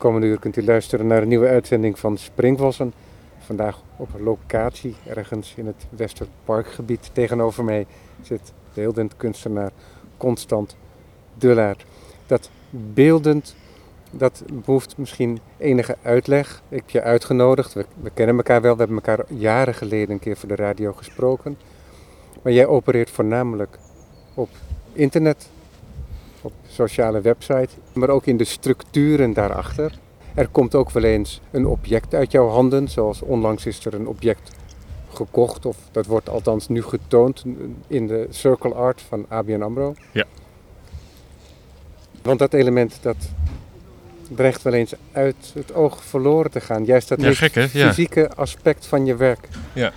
Komende uur kunt u luisteren naar een nieuwe uitzending van Springvossen. Vandaag op locatie, ergens in het Westerparkgebied. Tegenover mij zit beeldend kunstenaar Constant Dullaert. Dat beeldend, dat behoeft misschien enige uitleg. Ik heb je uitgenodigd, we, we kennen elkaar wel, we hebben elkaar jaren geleden een keer voor de radio gesproken. Maar jij opereert voornamelijk op internet, op sociale websites, maar ook in de structuren daarachter. Er komt ook wel eens een object uit jouw handen, zoals onlangs is er een object gekocht, of dat wordt althans nu getoond in de Circle Art van ABN AMRO. Ja. Want dat element dat dreigt wel eens uit het oog verloren te gaan. Juist dat Ja, gek, hè? Ja. fysieke aspect van je werk. Ja.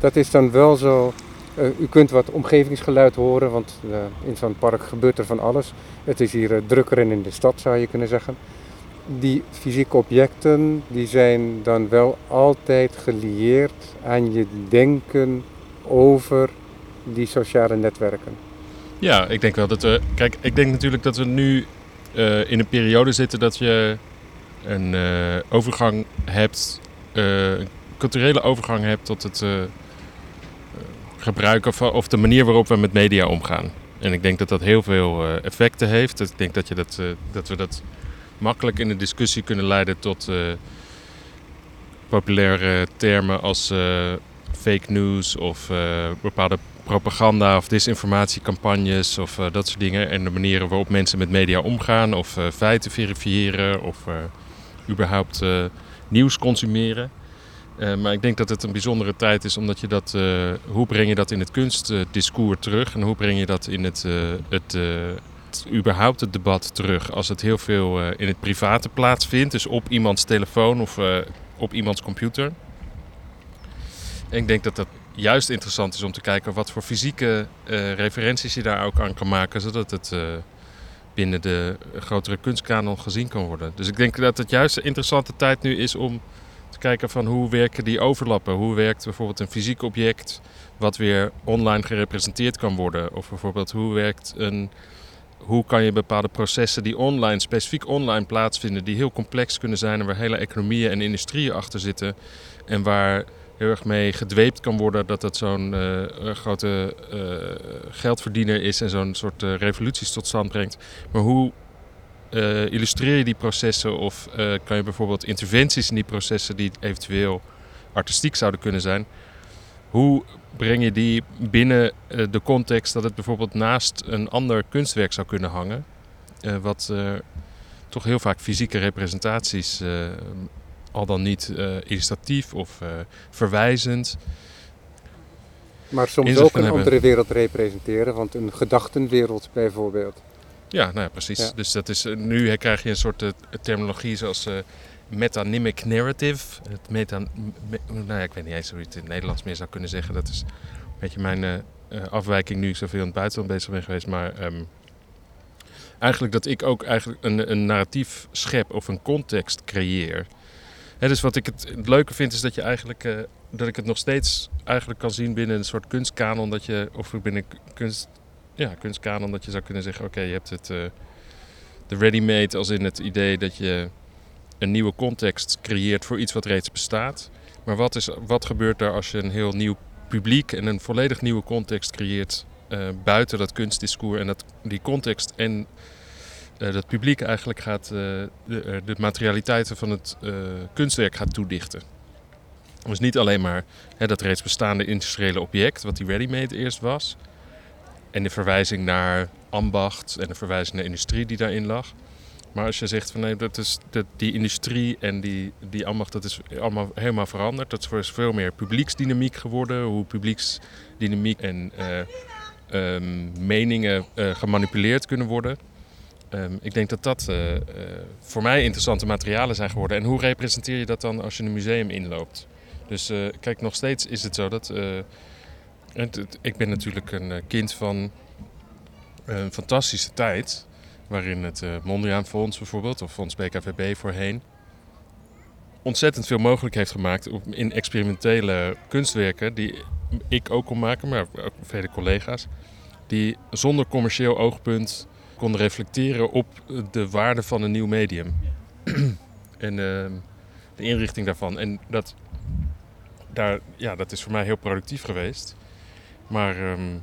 Dat is dan wel zo. Eh, u kunt wat omgevingsgeluid horen, want eh, in zo'n park gebeurt er van alles. Het is hier eh, drukker en in de stad, zou je kunnen zeggen. Die fysieke objecten die zijn dan wel altijd gelieerd aan je denken over die sociale netwerken. Ja, ik denk wel dat we. Kijk, ik denk natuurlijk dat we nu in een periode zitten dat je een overgang hebt, een culturele overgang hebt tot het gebruiken of de manier waarop we met media omgaan. En ik denk dat dat heel veel eh, effecten heeft. Ik denk dat, je dat, eh, dat we dat makkelijk in de discussie kunnen leiden tot eh, populaire termen als fake news of bepaalde propaganda of disinformatiecampagnes of dat soort dingen. En de manieren waarop mensen met media omgaan of feiten verifiëren of überhaupt nieuws consumeren. Eh, maar ik denk dat het een bijzondere tijd is omdat je dat, eh, hoe breng je dat in het kunstdiscours terug en hoe breng je dat in het, eh, het, überhaupt het debat terug als het heel veel in het private plaatsvindt, dus op iemands telefoon of op iemands computer. En ik denk dat dat juist interessant is om te kijken wat voor fysieke referenties je daar ook aan kan maken, zodat het binnen de grotere kunstkanon gezien kan worden. Dus ik denk dat het juist een interessante tijd nu is om kijken van hoe werken die overlappen. Hoe werkt bijvoorbeeld een fysiek object wat weer online gerepresenteerd kan worden. Of bijvoorbeeld hoe werkt een... Hoe kan je bepaalde processen die online, specifiek online plaatsvinden, die heel complex kunnen zijn en waar hele economieën en industrieën achter zitten. En waar heel erg mee gedweept kan worden dat dat zo'n eh, grote eh, geldverdiener is en zo'n soort eh, revoluties tot stand brengt. Maar hoe eh, illustreer je die processen of eh, kan je bijvoorbeeld interventies in die processen die eventueel artistiek zouden kunnen zijn, hoe breng je die binnen eh, de context dat het bijvoorbeeld naast een ander kunstwerk zou kunnen hangen, wat toch heel vaak fysieke representaties, al dan niet illustratief of verwijzend. Maar soms ook een hebben. andere wereld representeren, want een gedachtenwereld bijvoorbeeld. Ja, nou ja, precies. Ja. Dus dat is, eh, nu krijg je een soort eh, terminologie zoals metanymic narrative. Het meta, me- nou ja, ik weet niet eens hoe je het in het Nederlands meer zou kunnen zeggen. Dat is een beetje mijn afwijking nu ik zoveel in het buitenland bezig ben geweest. Maar ehm, eigenlijk dat ik ook eigenlijk een, een narratief schep of een context creëer. Dus wat ik het, het leuke vind is dat je eigenlijk dat ik het nog steeds eigenlijk kan zien binnen een soort kunstkanon dat je of binnen kunst ja, kunstkanon dat je zou kunnen zeggen: oké, je hebt het eh, de ready-made als in het idee dat je een nieuwe context creëert voor iets wat reeds bestaat. Maar wat, is, wat gebeurt er als je een heel nieuw publiek en een volledig nieuwe context creëert eh, buiten dat kunstdiscours en dat, die context en eh, dat publiek eigenlijk gaat de, de materialiteiten van het kunstwerk gaat toedichten. Dus niet alleen maar hè, dat reeds bestaande industriële object, wat die ready-made eerst was, en de verwijzing naar ambacht en de verwijzing naar industrie die daarin lag. Maar als je zegt van nee, dat is, dat die industrie en die, die ambacht, dat is allemaal helemaal veranderd. Dat is veel meer publieksdynamiek geworden. Hoe publieksdynamiek en eh, ehm, meningen eh, gemanipuleerd kunnen worden. Ehm, ik denk dat dat eh, voor mij interessante materialen zijn geworden. En hoe representeer je dat dan als je een museum inloopt? Dus kijk, nog steeds is het zo dat... ik ben natuurlijk een eh, kind van een fantastische tijd. Waarin het eh, Mondriaan Fonds bijvoorbeeld, of Fonds BKVB voorheen, ontzettend veel mogelijk heeft gemaakt in experimentele kunstwerken. Die ik ook kon maken, maar ook vele collega's. Die zonder commercieel oogpunt konden reflecteren op de waarde van een nieuw medium. en ehm, de inrichting daarvan. En dat, daar, ja, dat is voor mij heel productief geweest. Maar ehm,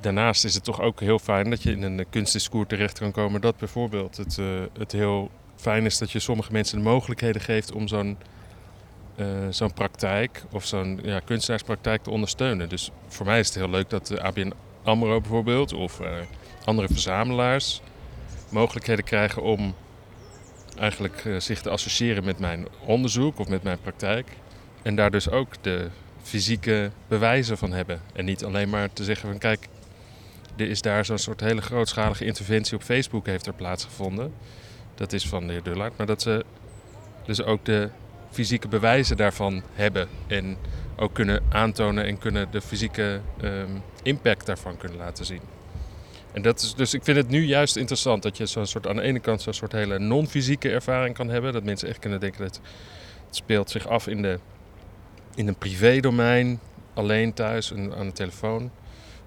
daarnaast is het toch ook heel fijn dat je in een kunstdiscours terecht kan komen. Dat bijvoorbeeld het, eh, het heel fijn is dat je sommige mensen de mogelijkheden geeft om zo'n eh, zo'n praktijk of zo'n ja, kunstenaarspraktijk te ondersteunen. Dus voor mij is het heel leuk dat de ABN AMRO bijvoorbeeld of eh, andere verzamelaars mogelijkheden krijgen om eigenlijk zich te associëren met mijn onderzoek of met mijn praktijk. En daar dus ook de fysieke bewijzen van hebben. En niet alleen maar te zeggen van kijk, er is daar zo'n soort hele grootschalige interventie op Facebook heeft er plaatsgevonden. Dat is van de heer Dullard. Maar dat ze dus ook de fysieke bewijzen daarvan hebben. En ook kunnen aantonen en kunnen de fysieke ehm, impact daarvan kunnen laten zien. En dat is, dus ik vind het nu juist interessant dat je zo'n soort, aan de ene kant zo'n soort hele non-fysieke ervaring kan hebben. Dat mensen echt kunnen denken dat het speelt zich af in, de, in een privé-domein, alleen thuis aan de telefoon.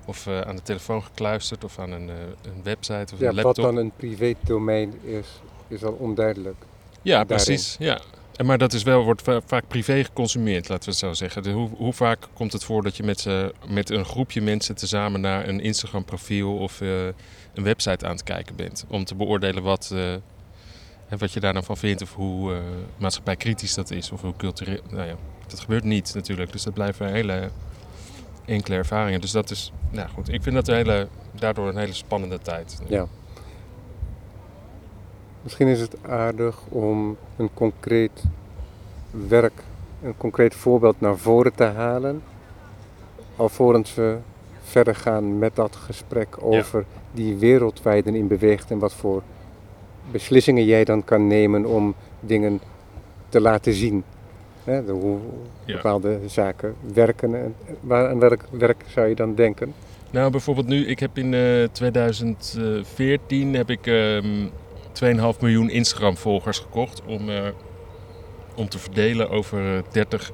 Of uh, aan de telefoon gekluisterd of aan een, uh, een website of ja, een laptop. Wat dan een privé-domein is, is al onduidelijk. Ja, precies. Ja. En maar dat is wel, wordt vaak privé geconsumeerd, laten we het zo zeggen. Hoe, hoe, vaak komt het voor dat je met, uh, met een groepje mensen tezamen naar een Instagram-profiel of een website aan het kijken bent? Om te beoordelen wat, wat je daar dan van vindt of hoe maatschappij kritisch dat is of hoe cultureel. Nou ja, dat gebeurt niet natuurlijk. Dus dat blijven hele enkele ervaringen. Dus dat is, nou goed, ik vind dat een hele, daardoor een hele spannende tijd. Ja. Misschien is het aardig om een concreet werk, een concreet voorbeeld naar voren te halen. Alvorens we verder gaan met dat gesprek over die wereldwijd in beweegt en wat voor beslissingen jij dan kan nemen om dingen te laten zien. Hè, hoe bepaalde zaken werken. En waar, aan welk werk zou je dan denken? Nou, bijvoorbeeld nu, ik heb in uh, eh, 2014 heb ik um, ehm, 2,5 miljoen Instagram-volgers gekocht om, uh, om te verdelen over 30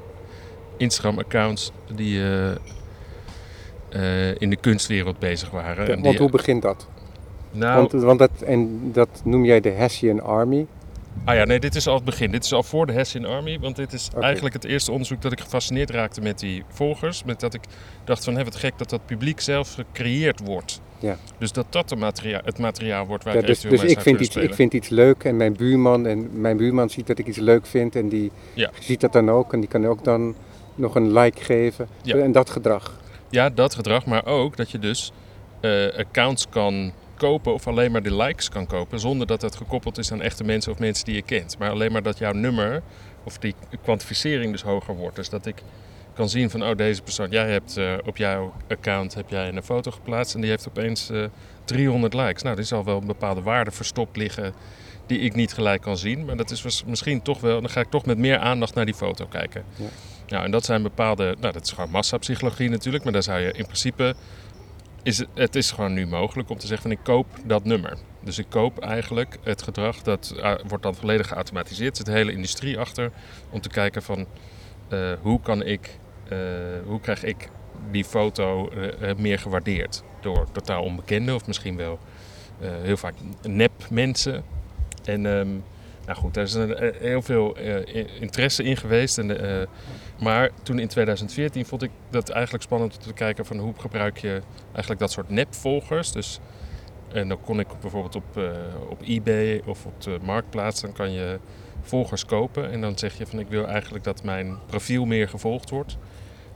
Instagram-accounts die in de kunstwereld bezig waren. Ja, want hoe begint dat? Nou, want, want dat, en dat noem jij de Hessian Army. Ah ja, nee, dit is al het begin. Dit is al voor de Hessian Army. Want dit is eigenlijk het eerste onderzoek dat ik gefascineerd raakte met die volgers. Met dat ik dacht van, hé, wat gek dat dat publiek zelf gecreëerd wordt. Ja. Dus dat dat materia het materiaal wordt waar ja, ik dus, dus ik vind iets, ik vind iets leuk en mijn buurman en mijn buurman ziet dat ik iets leuk vind en die ziet dat dan ook en die kan ook dan nog een like geven en dat gedrag. Ja, dat gedrag, maar ook dat je dus uh, accounts kan kopen of alleen maar de likes kan kopen zonder dat het gekoppeld is aan echte mensen of mensen die je kent. Maar alleen maar dat jouw nummer of die kwantificering dus hoger wordt. Dus dat ik kan zien van, oh deze persoon, jij hebt uh, op jouw account heb jij een foto geplaatst en die heeft opeens uh, eh, 300 likes. Nou, er zal wel een bepaalde waarde verstopt liggen die ik niet gelijk kan zien. Maar dat is misschien toch wel, dan ga ik toch met meer aandacht naar die foto kijken. Ja. Nou, en dat zijn bepaalde, nou dat is gewoon massapsychologie natuurlijk, maar daar zou je in principe is het, is gewoon nu mogelijk om te zeggen van ik koop dat nummer. Dus ik koop eigenlijk het gedrag, dat uh, wordt dan volledig geautomatiseerd. Er zit de hele industrie achter om te kijken van uh, hoe kan ik, uh, hoe krijg ik die foto meer gewaardeerd. Door totaal onbekende of misschien wel heel vaak nep mensen. En um, nou goed, daar is een, heel veel interesse in geweest. En maar toen in 2014 vond ik dat eigenlijk spannend om te kijken van hoe gebruik je eigenlijk dat soort nepvolgers. Dus, en dan kon ik bijvoorbeeld op, uh, op eBay of op de marktplaats, dan kan je volgers kopen. En dan zeg je van ik wil eigenlijk dat mijn profiel meer gevolgd wordt.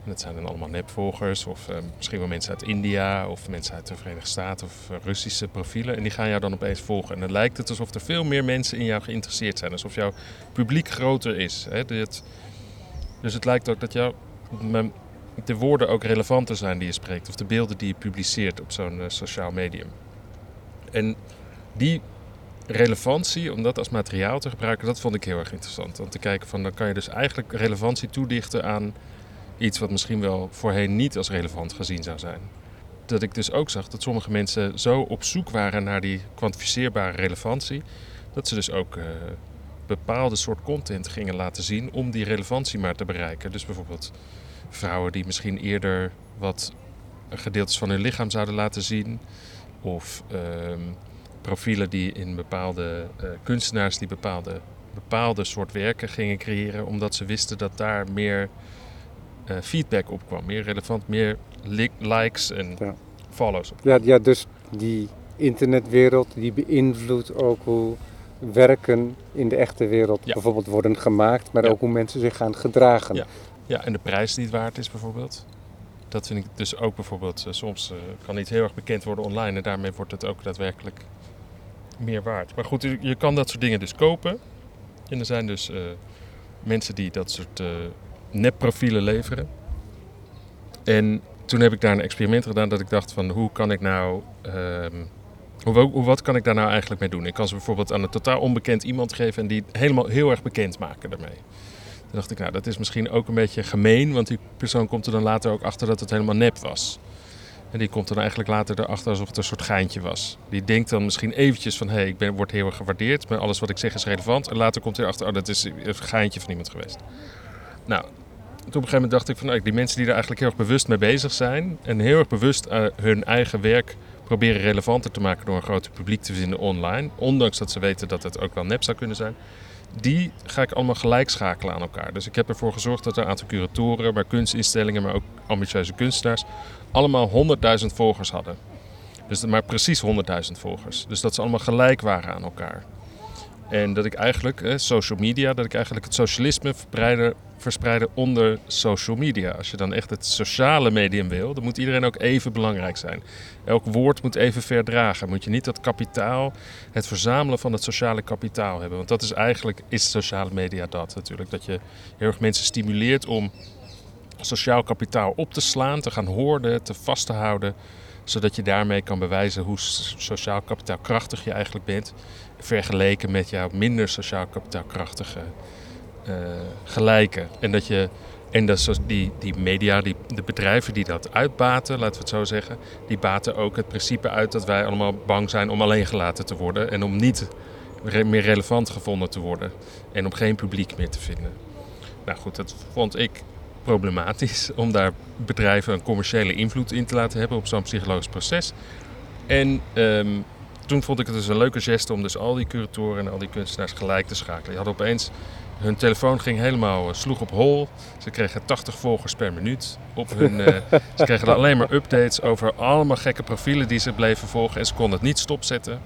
En dat zijn dan allemaal nepvolgers of uh, misschien wel mensen uit India of mensen uit de Verenigde Staten of uh, Russische profielen. En die gaan jou dan opeens volgen. En dan lijkt het alsof er veel meer mensen in jou geïnteresseerd zijn. Alsof jouw publiek groter is. Hè? Dus het lijkt ook dat jouw, de woorden ook relevanter zijn die je spreekt. Of de beelden die je publiceert op zo'n uh, sociaal medium. En die relevantie, om dat als materiaal te gebruiken, dat vond ik heel erg interessant. Om te kijken van, dan kan je dus eigenlijk relevantie toedichten aan iets wat misschien wel voorheen niet als relevant gezien zou zijn. Dat ik dus ook zag dat sommige mensen zo op zoek waren naar die kwantificeerbare relevantie, dat ze dus ook uh, bepaalde soort content gingen laten zien om die relevantie maar te bereiken. Dus bijvoorbeeld vrouwen die misschien eerder wat gedeeltes van hun lichaam zouden laten zien. Of ehm, profielen die in bepaalde uh, kunstenaars die bepaalde bepaalde soort werken gingen creëren, omdat ze wisten dat daar meer uh, feedback op kwam. Meer relevant, meer li likes en Ja. follows op. Ja, ja, dus die internetwereld die beïnvloedt ook hoe werken in de echte wereld Ja. bijvoorbeeld worden gemaakt, maar Ja. ook hoe mensen zich gaan gedragen. Ja. Ja, en de prijs die het waard is bijvoorbeeld. Dat vind ik dus ook bijvoorbeeld, eh, soms eh, kan iets heel erg bekend worden online en daarmee wordt het ook daadwerkelijk meer waard. Maar goed, je kan dat soort dingen dus kopen. En er zijn dus eh, mensen die dat soort eh nepprofielen leveren. En toen heb ik daar een experiment gedaan dat ik dacht van hoe kan ik nou, ehm, hoe, wat kan ik daar nou eigenlijk mee doen? Ik kan ze bijvoorbeeld aan een totaal onbekend iemand geven en die helemaal heel erg bekend maken daarmee. Toen dacht ik, nou, dat is misschien ook een beetje gemeen, want die persoon komt er dan later ook achter dat het helemaal nep was. En die komt dan eigenlijk later erachter alsof het een soort geintje was. Die denkt dan misschien eventjes van, hé, hey, ik ben, word heel erg gewaardeerd, maar alles wat ik zeg is relevant. En later komt hij erachter, oh, dat is een geintje van iemand geweest. Nou, toen op een gegeven moment dacht ik van, nou, die mensen die er eigenlijk heel erg bewust mee bezig zijn en heel erg bewust eh, hun eigen werk proberen relevanter te maken door een groter publiek te vinden online, ondanks dat ze weten dat het ook wel nep zou kunnen zijn, die ga ik allemaal gelijk schakelen aan elkaar. Dus ik heb ervoor gezorgd dat er een aantal curatoren, maar kunstinstellingen, maar ook ambitieuze kunstenaars, allemaal 100.000 volgers hadden. Dus maar precies 100.000 volgers. Dus dat ze allemaal gelijk waren aan elkaar. En dat ik eigenlijk, eh, social media, dat ik eigenlijk het socialisme verspreiden, onder social media. Als je dan echt het sociale medium wil, dan moet iedereen ook even belangrijk zijn. Elk woord moet even ver dragen. Moet je niet dat kapitaal, het verzamelen van het sociale kapitaal hebben. Want dat is eigenlijk, is sociale media dat natuurlijk. Dat je heel erg mensen stimuleert om sociaal kapitaal op te slaan, te gaan hoorden, te vast te houden. Zodat je daarmee kan bewijzen hoe sociaal kapitaalkrachtig je eigenlijk bent. Vergeleken met jouw minder sociaal kapitaalkrachtige uh, gelijken. En dat je. En dat die, die media, die, de bedrijven die dat uitbaten, laten we het zo zeggen, die baten ook het principe uit dat wij allemaal bang zijn om alleen gelaten te worden en om niet meer relevant gevonden te worden en om geen publiek meer te vinden. Nou goed, dat vond ik problematisch om daar bedrijven een commerciële invloed in te laten hebben op zo'n psychologisch proces. En um, toen vond ik het dus een leuke geste om dus al die curatoren en al die kunstenaars gelijk te schakelen. Je had opeens, hun telefoon ging helemaal, uh, sloeg op hol. Ze kregen 80 volgers per minuut op hun. Uh, ze kregen dan alleen maar updates over allemaal gekke profielen die ze bleven volgen en ze konden het niet stopzetten.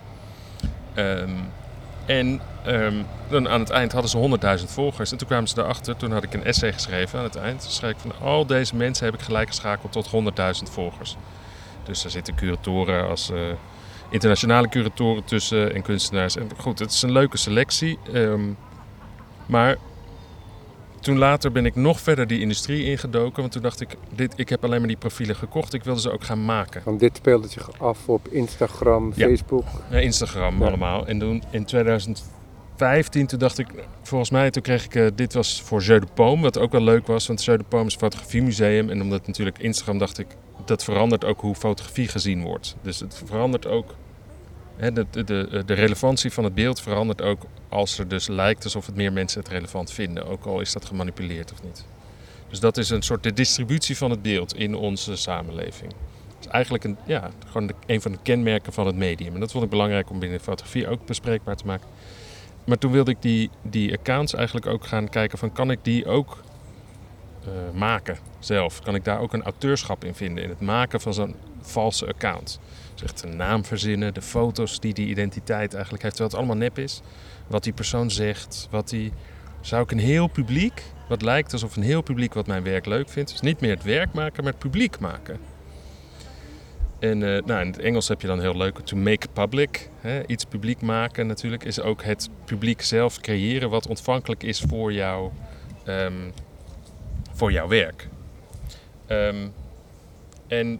Um, en um, dan aan het eind hadden ze 100.000 volgers. En toen kwamen ze erachter, toen had ik een essay geschreven aan het eind. Toen schreef ik van al deze mensen heb ik gelijk geschakeld tot 100.000 volgers. Dus daar zitten curatoren als uh, internationale curatoren tussen en kunstenaars. En goed, het is een leuke selectie. Um, maar toen later ben ik nog verder die industrie ingedoken. Want toen dacht ik, dit, ik heb alleen maar die profielen gekocht. Ik wilde ze ook gaan maken. Want dit speelde zich af op Instagram, Ja. Facebook. Ja, Instagram Ja. allemaal. En toen in 2015, toen dacht ik, volgens mij, toen kreeg ik, eh, dit was voor Jeu de Paume, wat ook wel leuk was, want Jeu de Paume is een fotografiemuseum. En omdat natuurlijk Instagram dacht ik, dat verandert ook hoe fotografie gezien wordt. Dus het verandert ook, hè, de, de, de, relevantie van het beeld verandert ook als er dus lijkt alsof het meer mensen het relevant vinden. Ook al is dat gemanipuleerd of niet. Dus dat is een soort de distributie van het beeld in onze samenleving. Dat is eigenlijk een, ja, gewoon de, een van de kenmerken van het medium. En dat vond ik belangrijk om binnen fotografie ook bespreekbaar te maken. Maar toen wilde ik die, die accounts eigenlijk ook gaan kijken van kan ik die ook eh, maken zelf? Kan ik daar ook een auteurschap in vinden in het maken van zo'n valse account? Dus echt een naam verzinnen, de foto's die die identiteit eigenlijk heeft, terwijl het allemaal nep is. Wat die persoon zegt, wat die... Zou ik een heel publiek, wat lijkt alsof een heel publiek wat mijn werk leuk vindt, dus niet meer het werk maken, maar het publiek maken. En eh, nou, in het Engels heb je dan heel leuk to make public. Hè? Iets publiek maken natuurlijk is ook het publiek zelf creëren wat ontvankelijk is voor, jou, ehm, voor jouw werk. Ehm, en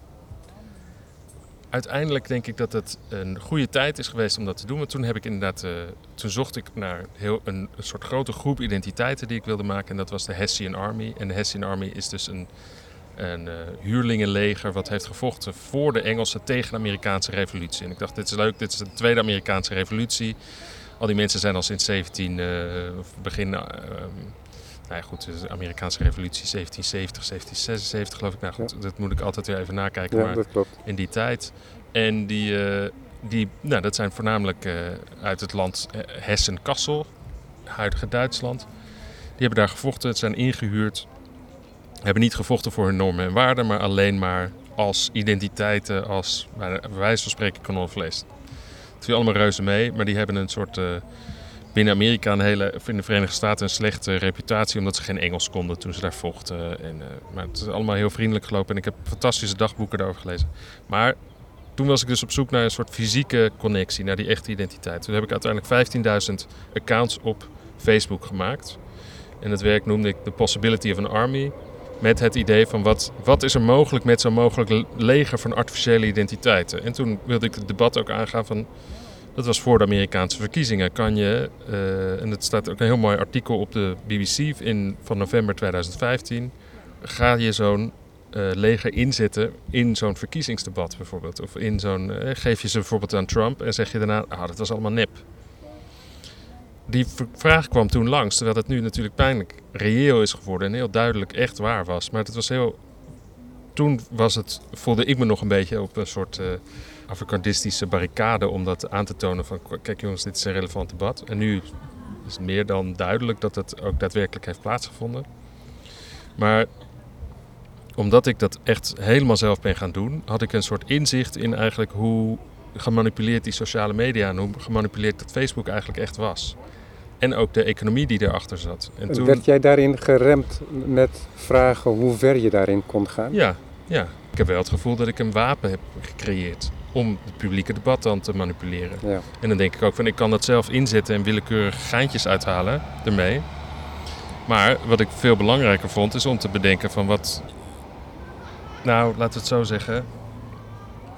uiteindelijk denk ik dat het een goede tijd is geweest om dat te doen. Want toen heb ik inderdaad, eh, toen zocht ik naar heel, een, soort grote groep identiteiten die ik wilde maken. En dat was de Hessian Army. En de Hessian Army is dus een een uh, huurlingenleger wat heeft gevochten voor de Engelsen tegen de Amerikaanse revolutie. En ik dacht, dit is leuk, dit is de tweede Amerikaanse revolutie. Al die mensen zijn al sinds 17, uh, of begin, nou ja goed, de Amerikaanse revolutie 1770, 1776 geloof ik. Nou goed, Ja. dat moet ik altijd weer even nakijken, Ja, maar dat klopt. in die tijd. En die, eh, die nou, dat zijn voornamelijk eh, uit het land eh, Hessen-Kassel. huidige Duitsland. Die hebben daar gevochten, zijn ingehuurd. Hebben niet gevochten voor hun normen en waarden, maar alleen maar als identiteiten, als bij wijze van spreken kanonvlees. Het viel allemaal reuze mee, maar die hebben een soort uh, binnen Amerika een hele, in de Verenigde Staten een slechte reputatie omdat ze geen Engels konden toen ze daar vochten. En, uh, maar het is allemaal heel vriendelijk gelopen en ik heb fantastische dagboeken daarover gelezen. Maar toen was ik dus op zoek naar een soort fysieke connectie, naar die echte identiteit. Toen heb ik uiteindelijk 15.000 accounts op Facebook gemaakt. En het werk noemde ik The Possibility of an Army. Met het idee van wat, wat is er mogelijk met zo'n mogelijk leger van artificiële identiteiten. En toen wilde ik het debat ook aangaan van. Dat was voor de Amerikaanse verkiezingen. Kan je, uh, en het staat ook een heel mooi artikel op de BBC in, van november 2015. Ga je zo'n uh, leger inzetten in zo'n verkiezingsdebat bijvoorbeeld? Of in zo'n, uh, geef je ze bijvoorbeeld aan Trump en zeg je daarna, ah, dat was allemaal nep die vraag kwam toen langs, terwijl het nu natuurlijk pijnlijk reëel is geworden en heel duidelijk echt waar was. Maar het was heel. Toen was het, voelde ik me nog een beetje op een soort uh, barricade om dat aan te tonen van kijk jongens, dit is een relevant debat. En nu is het meer dan duidelijk dat het ook daadwerkelijk heeft plaatsgevonden. Maar omdat ik dat echt helemaal zelf ben gaan doen, had ik een soort inzicht in eigenlijk hoe gemanipuleerd die sociale media en hoe gemanipuleerd dat Facebook eigenlijk echt was. En ook de economie die erachter zat. En, toen... Werd jij daarin geremd met vragen hoe ver je daarin kon gaan? Ja, ja, ik heb wel het gevoel dat ik een wapen heb gecreëerd om het publieke debat dan te manipuleren. Ja. En dan denk ik ook van ik kan dat zelf inzetten en willekeurig geintjes uithalen ermee. Maar wat ik veel belangrijker vond is om te bedenken van wat... Nou, laten we het zo zeggen.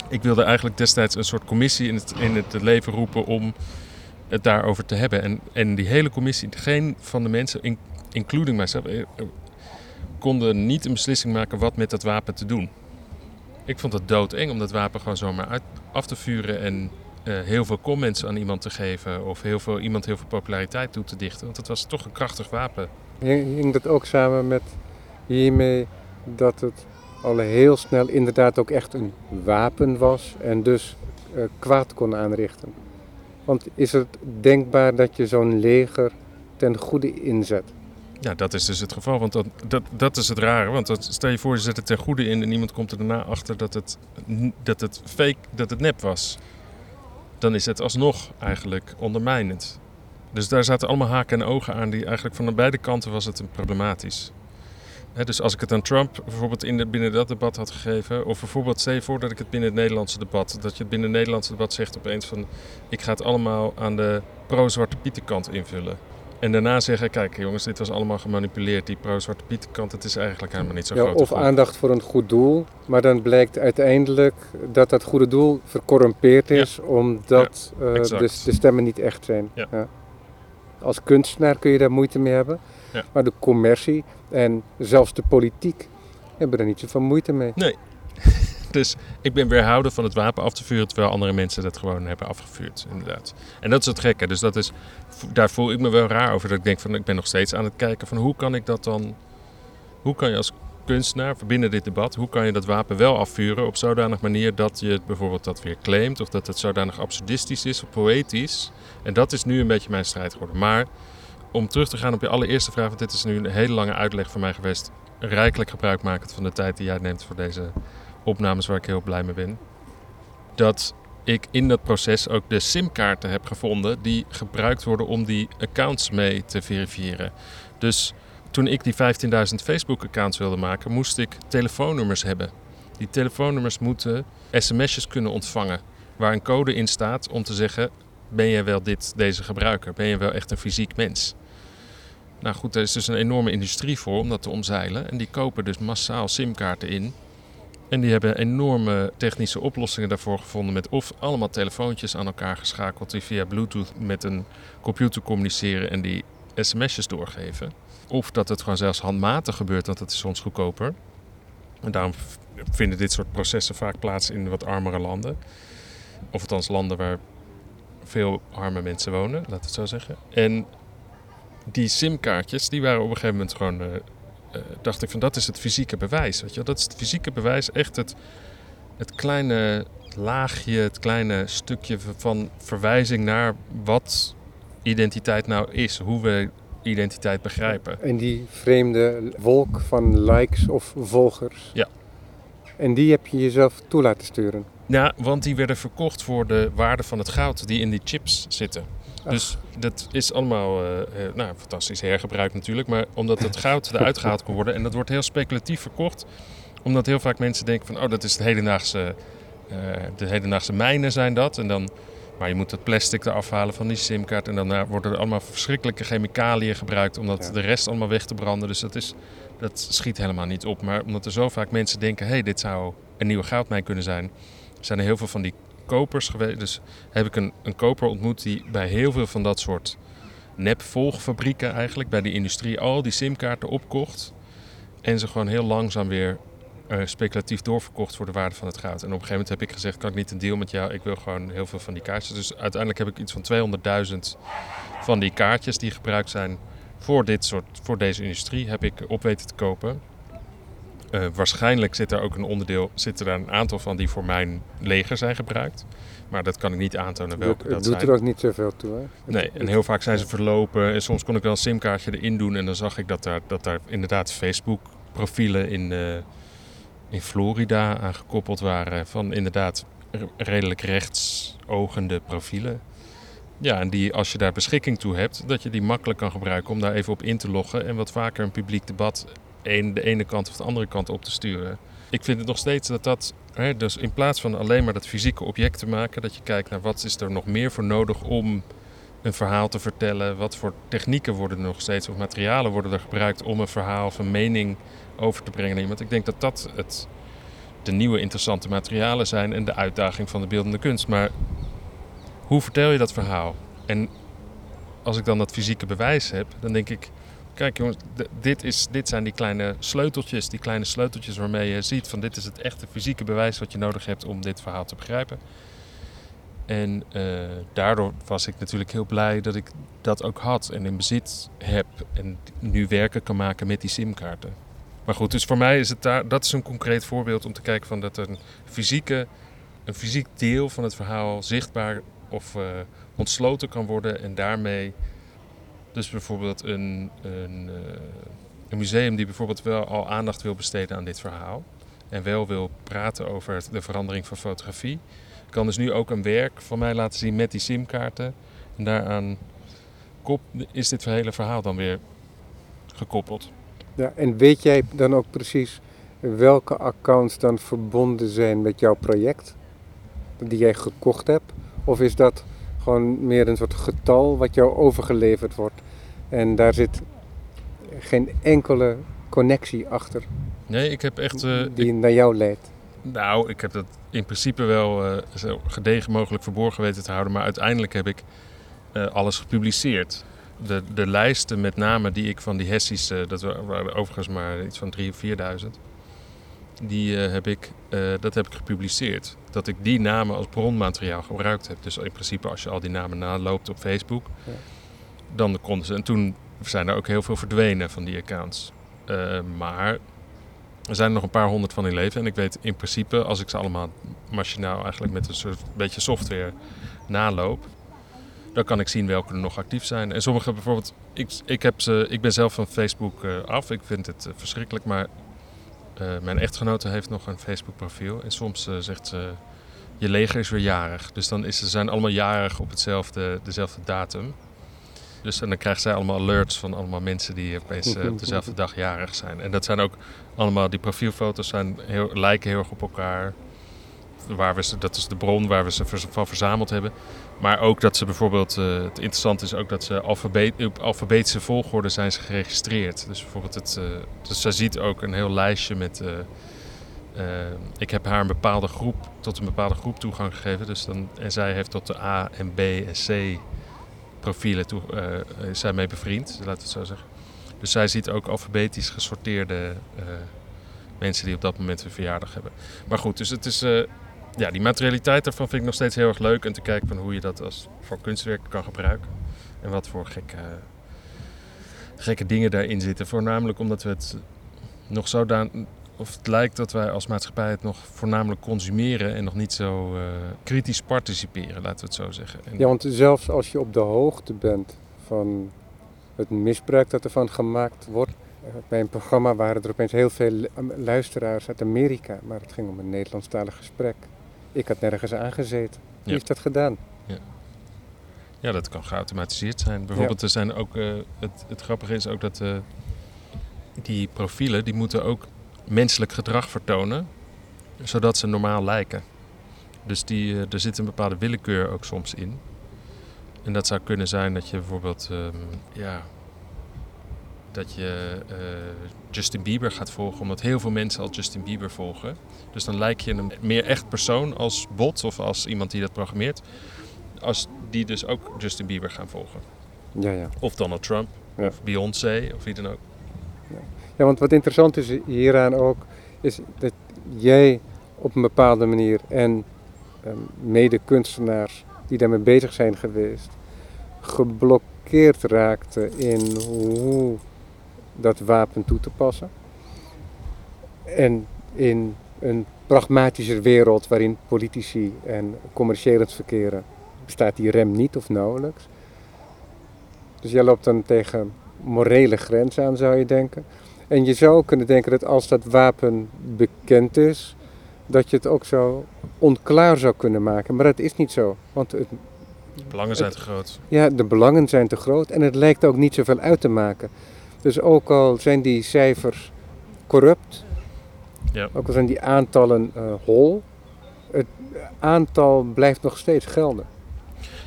Ik wilde eigenlijk destijds een soort commissie in het, in het leven roepen om het daarover te hebben. En, en die hele commissie, geen van de mensen, including mijzelf, eh, konden niet een beslissing maken wat met dat wapen te doen. Ik vond het doodeng om dat wapen gewoon zomaar uit, af te vuren en uh, heel veel comments aan iemand te geven of heel veel, iemand heel veel populariteit toe te dichten. Want het was toch een krachtig wapen. Hing dat ook samen met hiermee dat het al heel snel inderdaad ook echt een wapen was en dus uh, kwaad kon aanrichten? Want is het denkbaar dat je zo'n leger ten goede inzet? Ja, dat is dus het geval. Want dat, dat, dat is het rare. Want dat, stel je voor, je zet het ten goede in en iemand komt er daarna achter dat het, dat het fake, dat het nep was. Dan is het alsnog eigenlijk ondermijnend. Dus daar zaten allemaal haken en ogen aan die eigenlijk van beide kanten was het problematisch dus als ik het aan Trump bijvoorbeeld in de, binnen dat debat had gegeven, of bijvoorbeeld stel je voor dat ik het binnen het Nederlandse debat, dat je het binnen het Nederlandse debat zegt opeens van ik ga het allemaal aan de pro-Zwarte Pietenkant invullen. En daarna zeggen, kijk jongens, dit was allemaal gemanipuleerd, die pro-Zwarte Pietenkant, het is eigenlijk helemaal niet zo ja, groot. Of aandacht voor een goed doel, maar dan blijkt uiteindelijk dat dat goede doel vercorrumpeerd is, omdat uh, de, de, stemmen niet echt zijn. Ja. Als kunstenaar kun je daar moeite mee hebben. Ja. Maar de commercie en zelfs de politiek hebben er niet zoveel moeite mee. Nee. Dus ik ben weerhouden van het wapen af te vuren, terwijl andere mensen dat gewoon hebben afgevuurd, inderdaad. En dat is het gekke. Dus dat is, daar voel ik me wel raar over. Dat ik denk van, ik ben nog steeds aan het kijken van hoe kan ik dat dan... Hoe kan je als kunstenaar, binnen dit debat, hoe kan je dat wapen wel afvuren op zodanig manier dat je bijvoorbeeld dat weer claimt, of dat het zodanig absurdistisch is of poëtisch. En dat is nu een beetje mijn strijd geworden. Maar om terug te gaan op je allereerste vraag, want dit is nu een hele lange uitleg voor mij geweest. Rijkelijk gebruik maken van de tijd die jij neemt voor deze opnames, waar ik heel blij mee ben. Dat ik in dat proces ook de simkaarten heb gevonden die gebruikt worden om die accounts mee te verifiëren. Dus toen ik die 15.000 Facebook-accounts wilde maken, moest ik telefoonnummers hebben. Die telefoonnummers moeten sms'jes kunnen ontvangen, waar een code in staat om te zeggen: ben je wel dit, deze gebruiker? Ben je wel echt een fysiek mens? Nou goed, er is dus een enorme industrie voor om dat te omzeilen. En die kopen dus massaal simkaarten in. En die hebben enorme technische oplossingen daarvoor gevonden. Met of allemaal telefoontjes aan elkaar geschakeld die via Bluetooth met een computer communiceren en die sms'jes doorgeven. Of dat het gewoon zelfs handmatig gebeurt, want dat is soms goedkoper. En daarom vinden dit soort processen vaak plaats in wat armere landen. Of althans landen waar veel arme mensen wonen, laat het zo zeggen. En die simkaartjes, die waren op een gegeven moment gewoon... Uh, dacht ik van, dat is het fysieke bewijs. Weet je? Dat is het fysieke bewijs, echt het, het kleine laagje, het kleine stukje van verwijzing naar wat identiteit nou is, hoe we identiteit begrijpen. En die vreemde wolk van likes of volgers. Ja. En die heb je jezelf toe laten sturen. Ja, want die werden verkocht voor de waarde van het goud die in die chips zitten. Dus dat is allemaal eh, eh, nou, fantastisch hergebruikt natuurlijk. Maar omdat het goud eruit gehaald kon worden. En dat wordt heel speculatief verkocht. Omdat heel vaak mensen denken van... Oh, dat is de hedendaagse, eh, de hedendaagse mijnen zijn dat. En dan, maar je moet het plastic eraf halen van die simkaart. En daarna worden er allemaal verschrikkelijke chemicaliën gebruikt. Om dat Ja. de rest allemaal weg te branden. Dus dat, is, dat schiet helemaal niet op. Maar omdat er zo vaak mensen denken... Hé, hey, dit zou een nieuwe goudmijn kunnen zijn. Zijn er heel veel van die kopers geweest. Dus heb ik een, een koper ontmoet die bij heel veel van dat soort nep-volgfabrieken eigenlijk, bij de industrie, al die simkaarten opkocht. En ze gewoon heel langzaam weer eh, speculatief doorverkocht voor de waarde van het goud. En op een gegeven moment heb ik gezegd, kan ik niet een deal met jou? Ik wil gewoon heel veel van die kaartjes. Dus uiteindelijk heb ik iets van 200.000 van die kaartjes die gebruikt zijn voor, dit soort, voor deze industrie, heb ik op weten te kopen. Eh, waarschijnlijk zit er ook een onderdeel, zitten er een aantal van die voor mijn leger zijn gebruikt. Maar dat kan ik niet aantonen welke het dat doet zijn. er ook niet zoveel toe. Hè? Nee, en heel vaak zijn ze verlopen. En soms kon ik wel een simkaartje erin doen. En dan zag ik dat daar, dat daar inderdaad Facebook-profielen in, eh, in Florida aan gekoppeld waren. Van inderdaad redelijk rechtsogende profielen. Ja, en die als je daar beschikking toe hebt, dat je die makkelijk kan gebruiken om daar even op in te loggen. En wat vaker een publiek debat de ene kant of de andere kant op te sturen. Ik vind het nog steeds dat dat, hè, dus in plaats van alleen maar dat fysieke object te maken, dat je kijkt naar wat is er nog meer voor nodig om een verhaal te vertellen. Wat voor technieken worden er nog steeds of materialen worden er gebruikt om een verhaal of een mening over te brengen aan iemand. Ik denk dat dat het, de nieuwe interessante materialen zijn en de uitdaging van de beeldende kunst. Maar hoe vertel je dat verhaal? En als ik dan dat fysieke bewijs heb, dan denk ik, kijk jongens, dit, is, dit zijn die kleine sleuteltjes, die kleine sleuteltjes waarmee je ziet van dit is het echte fysieke bewijs wat je nodig hebt om dit verhaal te begrijpen. En eh, daardoor was ik natuurlijk heel blij dat ik dat ook had en in bezit heb en nu werken kan maken met die simkaarten. Maar goed, dus voor mij is het daar, dat is een concreet voorbeeld om te kijken van dat een fysieke, een fysiek deel van het verhaal zichtbaar of eh, ontsloten kan worden en daarmee dus bijvoorbeeld een, een, eh, een museum die bijvoorbeeld wel al aandacht wil besteden aan dit verhaal en wel wil praten over de verandering van fotografie, kan dus nu ook een werk van mij laten zien met die simkaarten en daaraan is dit hele verhaal dan weer gekoppeld. Ja, en weet jij dan ook precies welke accounts dan verbonden zijn met jouw project? Die jij gekocht hebt? Of is dat gewoon meer een soort getal wat jou overgeleverd wordt? En daar zit geen enkele connectie achter Nee, ik heb echt. eh, die naar jou leidt. Nou, ik heb dat in principe wel eh, zo gedegen mogelijk verborgen weten te houden. Maar uiteindelijk heb ik eh, alles gepubliceerd. De, de lijsten met namen die ik van die hessies, dat wa- waren overigens maar iets van 3.000 of 4.000. Die heb ik, dat heb ik gepubliceerd. Dat ik die namen als bronmateriaal gebruikt heb. Dus in principe als je al die namen naloopt op Facebook, Ja. dan konden ze. En toen zijn er ook heel veel verdwenen van die accounts. Eh, maar er zijn er nog een paar honderd van in leven. En ik weet in principe, als ik ze allemaal machinaal eigenlijk met een soort beetje software naloop, dan kan ik zien welke er nog actief zijn. En sommige bijvoorbeeld, ik, ik, heb ze, ik ben zelf van Facebook eh, af. Ik vind het eh, verschrikkelijk, maar mijn echtgenote heeft nog een Facebook profiel. En soms eh, zegt ze, je leger is weer jarig. Dus dan is, ze zijn allemaal jarig op hetzelfde, dezelfde datum. Dus en dan krijgt zij allemaal alerts van allemaal mensen die opeens eh, op dezelfde dag jarig zijn. En dat zijn ook allemaal, die profielfoto's zijn heel, lijken heel erg op elkaar. Waar we ze, dat is de bron waar we ze van verzameld hebben. Maar ook dat ze bijvoorbeeld, eh, het interessante is ook dat ze alfabet, op alfabetische volgorde zijn ze geregistreerd. Dus bijvoorbeeld, het, eh, dus zij ziet ook een heel lijstje met. eh, ik heb haar een bepaalde groep, tot een bepaalde groep toegang gegeven. Dus dan, en zij heeft tot de A en B en C profielen toe, zij mee bevriend, laten we het zo zeggen. Dus zij ziet ook alfabetisch gesorteerde mensen die op dat moment een verjaardag hebben. Maar goed, dus het is, ja, die materialiteit daarvan vind ik nog steeds heel erg leuk. En te kijken van hoe je dat als, voor kunstwerk kan gebruiken. En wat voor gekke, gekke dingen daarin zitten. Voornamelijk omdat we het nog zodanig, of het lijkt dat wij als maatschappij het nog voornamelijk consumeren en nog niet zo uh, kritisch participeren, laten we het zo zeggen. En ja, want zelfs als je op de hoogte bent van het misbruik dat ervan gemaakt wordt. Bij een programma waren er opeens heel veel luisteraars uit Amerika, maar het ging om een Nederlandstalig gesprek. Ik had nergens aangezeten. Wie ja. heeft dat gedaan? Ja. ja, dat kan geautomatiseerd zijn. Bijvoorbeeld, er zijn ook, uh, het, het grappige is ook dat uh, die profielen, die moeten ook menselijk gedrag vertonen, zodat ze normaal lijken. Dus die, uh, er zit een bepaalde willekeur ook soms in. En dat zou kunnen zijn dat je bijvoorbeeld, um, ja, dat je uh, Justin Bieber gaat volgen, omdat heel veel mensen al Justin Bieber volgen. Dus dan lijk je een meer echt persoon als bot of als iemand die dat programmeert, als die dus ook Justin Bieber gaan volgen. Ja, ja. Of Donald Trump, ja. of Beyoncé, of wie dan ook. Ja. ja, want wat interessant is hieraan ook, is dat jij op een bepaalde manier en um, mede-kunstenaars die daarmee bezig zijn geweest, geblokkeerd raakte in hoe dat wapen toe te passen. En in een pragmatischer wereld waarin politici en commerciëlend verkeren bestaat die rem niet of nauwelijks. Dus jij loopt dan tegen morele grenzen aan, zou je denken. En je zou kunnen denken dat als dat wapen bekend is, dat je het ook zo onklaar zou kunnen maken. Maar dat is niet zo. Want het, de belangen zijn te groot. Ja, de belangen zijn te groot en het lijkt ook niet zoveel uit te maken. Dus ook al zijn die cijfers corrupt, ja. ook al zijn die aantallen uh, hol, het aantal blijft nog steeds gelden.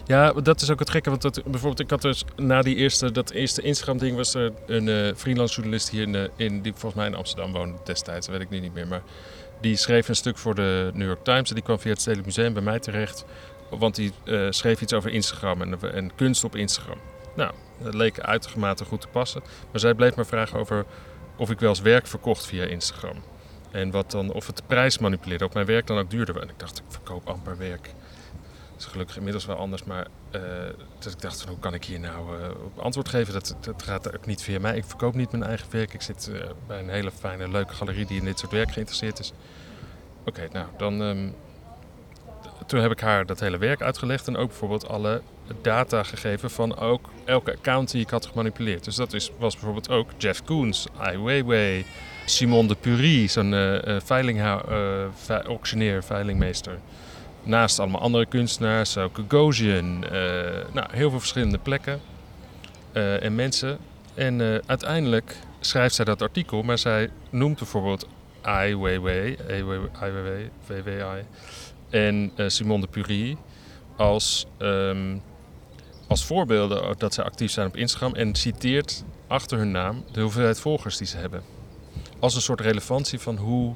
Ja, dat is ook het gekke. Want dat, bijvoorbeeld, ik had dus na die eerste, dat eerste Instagram-ding was er een uh, freelance journalist hier in, in, die volgens mij in Amsterdam woonde destijds, dat weet ik nu niet meer. Maar die schreef een stuk voor de New York Times en die kwam via het Stedelijk Museum bij mij terecht. Want die uh, schreef iets over Instagram en, en kunst op Instagram. Nou, dat leek uitermate goed te passen. Maar zij bleef me vragen over of ik wel eens werk verkocht via Instagram. En wat dan, of het de prijs manipuleerde, of mijn werk dan ook duurder En ik dacht, ik verkoop amper werk. Dat is gelukkig inmiddels wel anders, maar uh, ik dacht, hoe kan ik hier nou uh, op antwoord geven? Dat, dat gaat ook niet via mij. Ik verkoop niet mijn eigen werk. Ik zit uh, bij een hele fijne, leuke galerie die in dit soort werk geïnteresseerd is. Oké, nou, dan um, toen heb ik haar dat hele werk uitgelegd en ook bijvoorbeeld alle data gegeven van ook elke account die ik had gemanipuleerd. Dus dat is, was bijvoorbeeld ook Jeff Koons, Ai Weiwei, Simon de Purie, zo'n uh, uh, auctioneer, veilingmeester. Naast allemaal andere kunstenaars, ook Gagosian, nou, heel veel verschillende plekken en mensen. En uiteindelijk schrijft zij dat artikel, maar zij noemt bijvoorbeeld Ai Weiwei, Ai Weiwei, VWI en uh, Simone de Purie als, um, als voorbeelden dat zij actief zijn op Instagram en citeert achter hun naam de hoeveelheid volgers die ze hebben. Als een soort relevantie van hoe,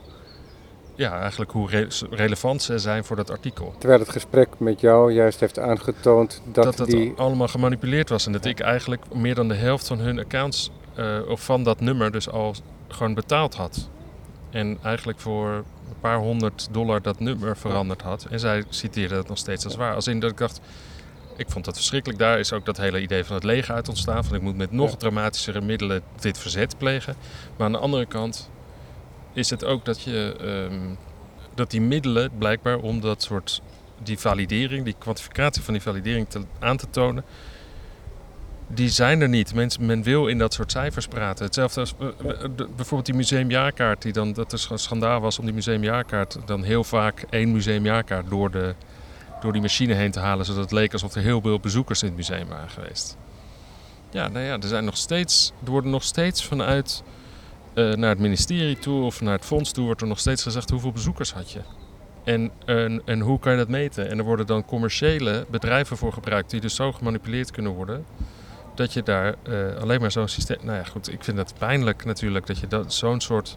ja, eigenlijk hoe re relevant ze zijn voor dat artikel. Terwijl het gesprek met jou juist heeft aangetoond dat, dat, dat die... allemaal gemanipuleerd was en dat ik eigenlijk meer dan de helft van hun accounts uh, of van dat nummer dus al gewoon betaald had. En eigenlijk voor paar honderd dollar dat nummer veranderd had. En zij citeerde het nog steeds als waar. Als in dat ik dacht, ik vond dat verschrikkelijk. Daar is ook dat hele idee van het leger uit ontstaan. Van ik moet met nog dramatischere middelen dit verzet plegen. Maar aan de andere kant is het ook dat je um, dat die middelen blijkbaar om dat soort die validering, die kwantificatie van die validering te, aan te tonen, die zijn er niet. Mensen, men wil in dat soort cijfers praten. Hetzelfde als uh, bijvoorbeeld die museumjaarkaart. Die dan, dat er schandaal was om die museumjaarkaart dan heel vaak één museumjaarkaart door, de, door die machine heen te halen. Zodat het leek alsof er heel veel bezoekers in het museum waren geweest. Ja, nou ja, er, zijn nog steeds, er worden nog steeds vanuit uh, naar het ministerie toe of naar het fonds toe... wordt er nog steeds gezegd hoeveel bezoekers had je. En, en, en hoe kan je dat meten? En er worden dan commerciële bedrijven voor gebruikt die dus zo gemanipuleerd kunnen worden dat je daar uh, alleen maar zo'n systeem. Nou ja, goed, ik vind het pijnlijk natuurlijk dat je dat, zo'n soort.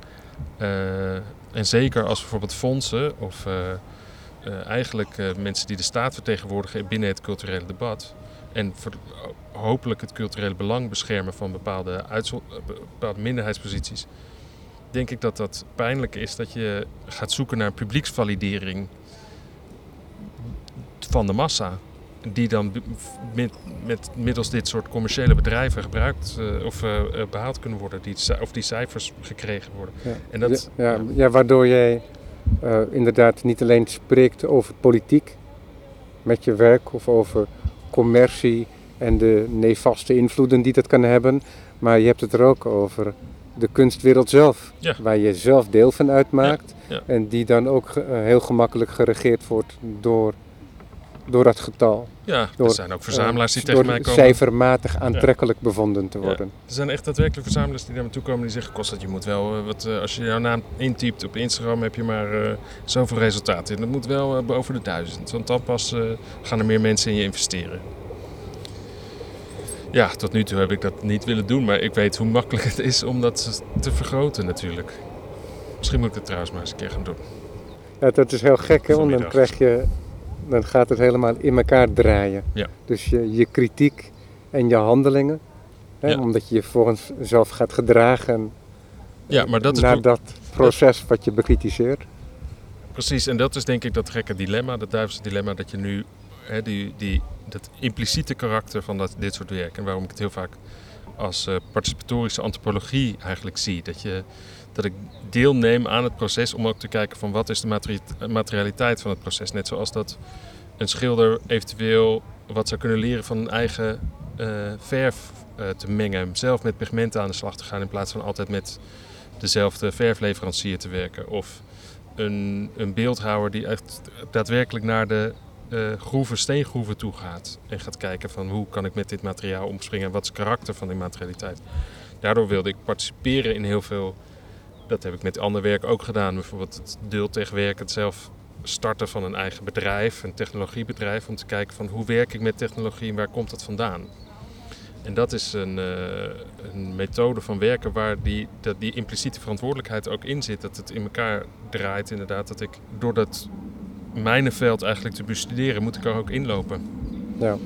Uh, en zeker als bijvoorbeeld fondsen of uh, eigenlijk mensen die de staat vertegenwoordigen binnen het culturele debat. En hopelijk het culturele belang beschermen van bepaalde, bepaalde minderheidsposities. Denk ik dat dat pijnlijk is dat je gaat zoeken naar publieksvalidering van de massa. Die dan met, met, middels dit soort commerciële bedrijven gebruikt uh, of uh, behaald kunnen worden, die, of die cijfers gekregen worden. Ja, en dat, ja, ja, waardoor jij uh, inderdaad niet alleen spreekt over politiek met je werk of over commercie en de nefaste invloeden die dat kan hebben, maar je hebt het er ook over de kunstwereld zelf, ja. waar je zelf deel van uitmaakt en die dan ook heel gemakkelijk geregeerd wordt door door dat getal. Ja, door, er zijn ook verzamelaars die uh, tegen mij komen. cijfermatig aantrekkelijk bevonden te worden. Ja. Er zijn echt daadwerkelijk verzamelaars die naar me toe komen die zeggen: Kost dat je moet wel, uh, wat, uh, als je jouw naam intypt op Instagram, heb je maar zoveel resultaten. En dat moet wel boven de duizend, want dan pas gaan er meer mensen in je investeren. Ja, tot nu toe heb ik dat niet willen doen, maar ik weet hoe makkelijk het is om dat te vergroten natuurlijk. Misschien moet ik het trouwens maar eens een keer gaan doen. Ja, dat is heel gek, hè? want dan krijg je dan gaat het helemaal in elkaar draaien. Ja. Dus je, je kritiek en je handelingen, hè, omdat je je volgens zelf gaat gedragen ja, maar dat is naar dat proces wat je bekritiseert. Precies, en dat is denk ik dat gekke dilemma, dat duivelse dilemma, dat je nu hè, die, die, dat impliciete karakter van dat, dit soort werk, en waarom ik het heel vaak als uh, participatorische antropologie eigenlijk zie. Dat, je, dat ik deelneem aan het proces om ook te kijken van wat is de materialiteit van het proces. Net zoals dat een schilder eventueel wat zou kunnen leren van een eigen uh, verf uh, te mengen. Zelf met pigmenten aan de slag te gaan in plaats van altijd met dezelfde verfleverancier te werken. Of een, een beeldhouwer die echt daadwerkelijk naar de uh, groeven, steengroeven toe gaat. En gaat kijken van hoe kan ik met dit materiaal omspringen en wat is het karakter van die materialiteit. Daardoor wilde ik participeren in heel veel. Dat heb ik met ander werk ook gedaan. Bijvoorbeeld het deeltechwerk, het zelf starten van een eigen bedrijf, een technologiebedrijf. Om te kijken van hoe werk ik met technologie en waar komt dat vandaan. En dat is een, uh, een, methode van werken waar die, dat die impliciete verantwoordelijkheid ook in zit. Dat het in elkaar draait inderdaad. Dat ik door dat mijnenveld eigenlijk te bestuderen, moet ik er ook inlopen. Ja.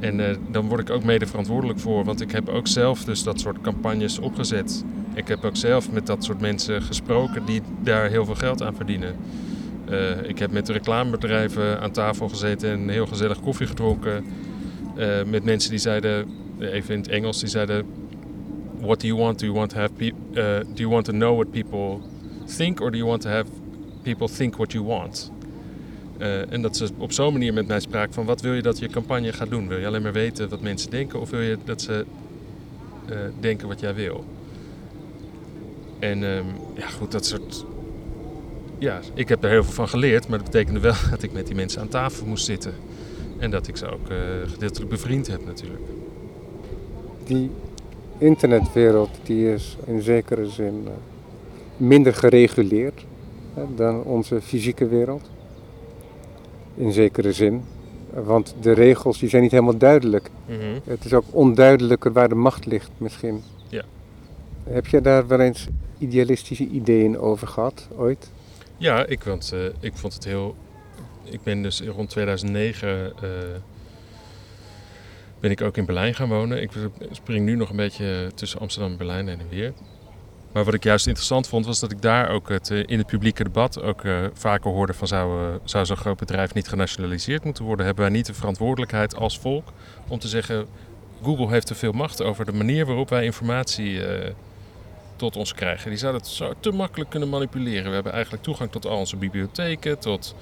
En uh, dan word ik ook mede verantwoordelijk voor, want ik heb ook zelf dus dat soort campagnes opgezet. Ik heb ook zelf met dat soort mensen gesproken die daar heel veel geld aan verdienen. Uh, ik heb met reclamebedrijven aan tafel gezeten en heel gezellig koffie gedronken. Uh, met mensen die zeiden, even in het Engels, die zeiden: What do you want? Do you want to have do you want to know what people think, or do you want to have people think what you want? En dat ze op zo'n manier met mij spraken van wat wil je dat je campagne gaat doen? Wil je alleen maar weten wat mensen denken of wil je dat ze denken wat jij wil? En um, ja, goed, dat soort. Ja, ik heb er heel veel van geleerd, maar dat betekende wel dat ik met die mensen aan tafel moest zitten. En dat ik ze ook uh, gedeeltelijk bevriend heb natuurlijk. Die internetwereld die is in zekere zin minder gereguleerd hè, dan onze fysieke wereld in zekere zin. Want de regels die zijn niet helemaal duidelijk. Mm Het is ook onduidelijker waar de macht ligt misschien. Ja. Heb jij daar wel eens idealistische ideeën over gehad, ooit? Ja, ik, want, uh, ik vond het heel... Ik ben dus rond 2009... Uh, ben ik ook in Berlijn gaan wonen. Ik spring nu nog een beetje tussen Amsterdam en Berlijn en weer. Maar wat ik juist interessant vond, was dat ik daar ook het, eh, in het publieke debat ook vaker hoorde van zou, zou zo'n groot bedrijf niet genationaliseerd moeten worden? Hebben wij niet de verantwoordelijkheid als volk om te zeggen, Google heeft te veel macht over de manier waarop wij informatie tot ons krijgen. Die zouden het zo te makkelijk kunnen manipuleren. We hebben eigenlijk toegang tot al onze bibliotheken, tot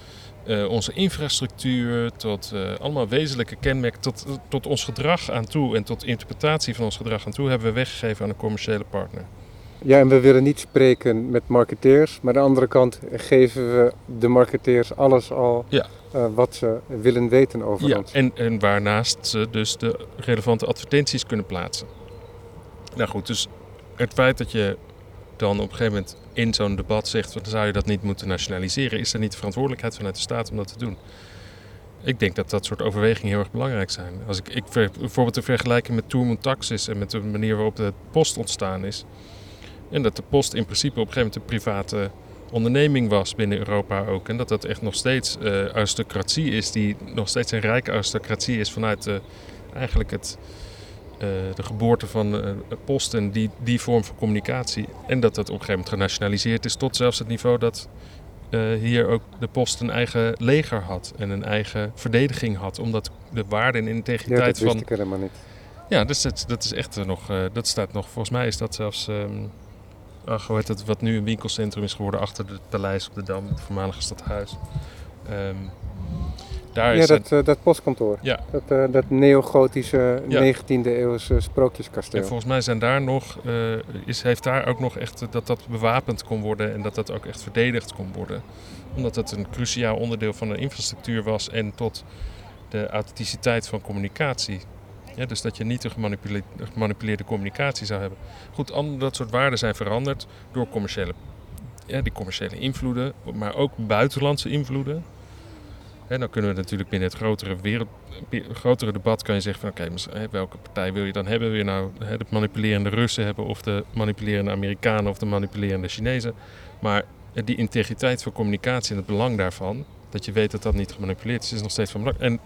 onze infrastructuur, tot allemaal wezenlijke kenmerken, tot, tot ons gedrag aan toe en tot interpretatie van ons gedrag aan toe hebben we weggegeven aan een commerciële partner. Ja, en we willen niet spreken met marketeers, maar aan de andere kant geven we de marketeers alles al ja. uh, wat ze willen weten over ja, ons. En, en waarnaast ze dus de relevante advertenties kunnen plaatsen. Nou goed, dus het feit dat je dan op een gegeven moment in zo'n debat zegt, dan zou je dat niet moeten nationaliseren, is er niet de verantwoordelijkheid vanuit de staat om dat te doen. Ik denk dat dat soort overwegingen heel erg belangrijk zijn. Als ik, ik bijvoorbeeld de vergelijking met Tourmont Taxis en met de manier waarop de post ontstaan is. En dat de post in principe op een gegeven moment een private onderneming was binnen Europa ook. En dat dat echt nog steeds uh, aristocratie is, die nog steeds een rijke aristocratie is vanuit de, eigenlijk het, de geboorte van uh, post en die, die vorm van communicatie. En dat dat op een gegeven moment genationaliseerd is tot zelfs het niveau dat eh, hier ook de post een eigen leger had en een eigen verdediging had. Omdat de waarde en Ja, integriteit dat wist van. ik helemaal niet. Ja, dus dat, dat is echt eh, nog. eh, dat staat nog. Volgens mij is dat zelfs. ehm ach, hoe heet het, wat nu een winkelcentrum is geworden achter het paleis op de Dam, het voormalige stadhuis. Ehm, daar Ja, is dat, eh, dat postkantoor. Ja. Dat, eh, dat neogotische Ja. 19e eeuwse sprookjeskasteel. En volgens mij zijn daar nog, eh, is, heeft daar ook nog echt dat dat bewapend kon worden en dat dat ook echt verdedigd kon worden. Omdat het een cruciaal onderdeel van de infrastructuur was en tot de authenticiteit van communicatie. Ja, dus dat je niet een gemanipule- gemanipuleerde communicatie zou hebben. Goed, al dat soort waarden zijn veranderd door commerciële, ja, die commerciële invloeden, maar ook buitenlandse invloeden. En dan kunnen we natuurlijk binnen het grotere, wereld, grotere debat kan je zeggen van oké, welke partij wil je dan hebben? Wil je nou de manipulerende Russen hebben of de manipulerende Amerikanen of de manipulerende Chinezen? Maar die integriteit van communicatie en het belang daarvan, dat je weet dat dat niet gemanipuleerd is, is nog steeds van belang. En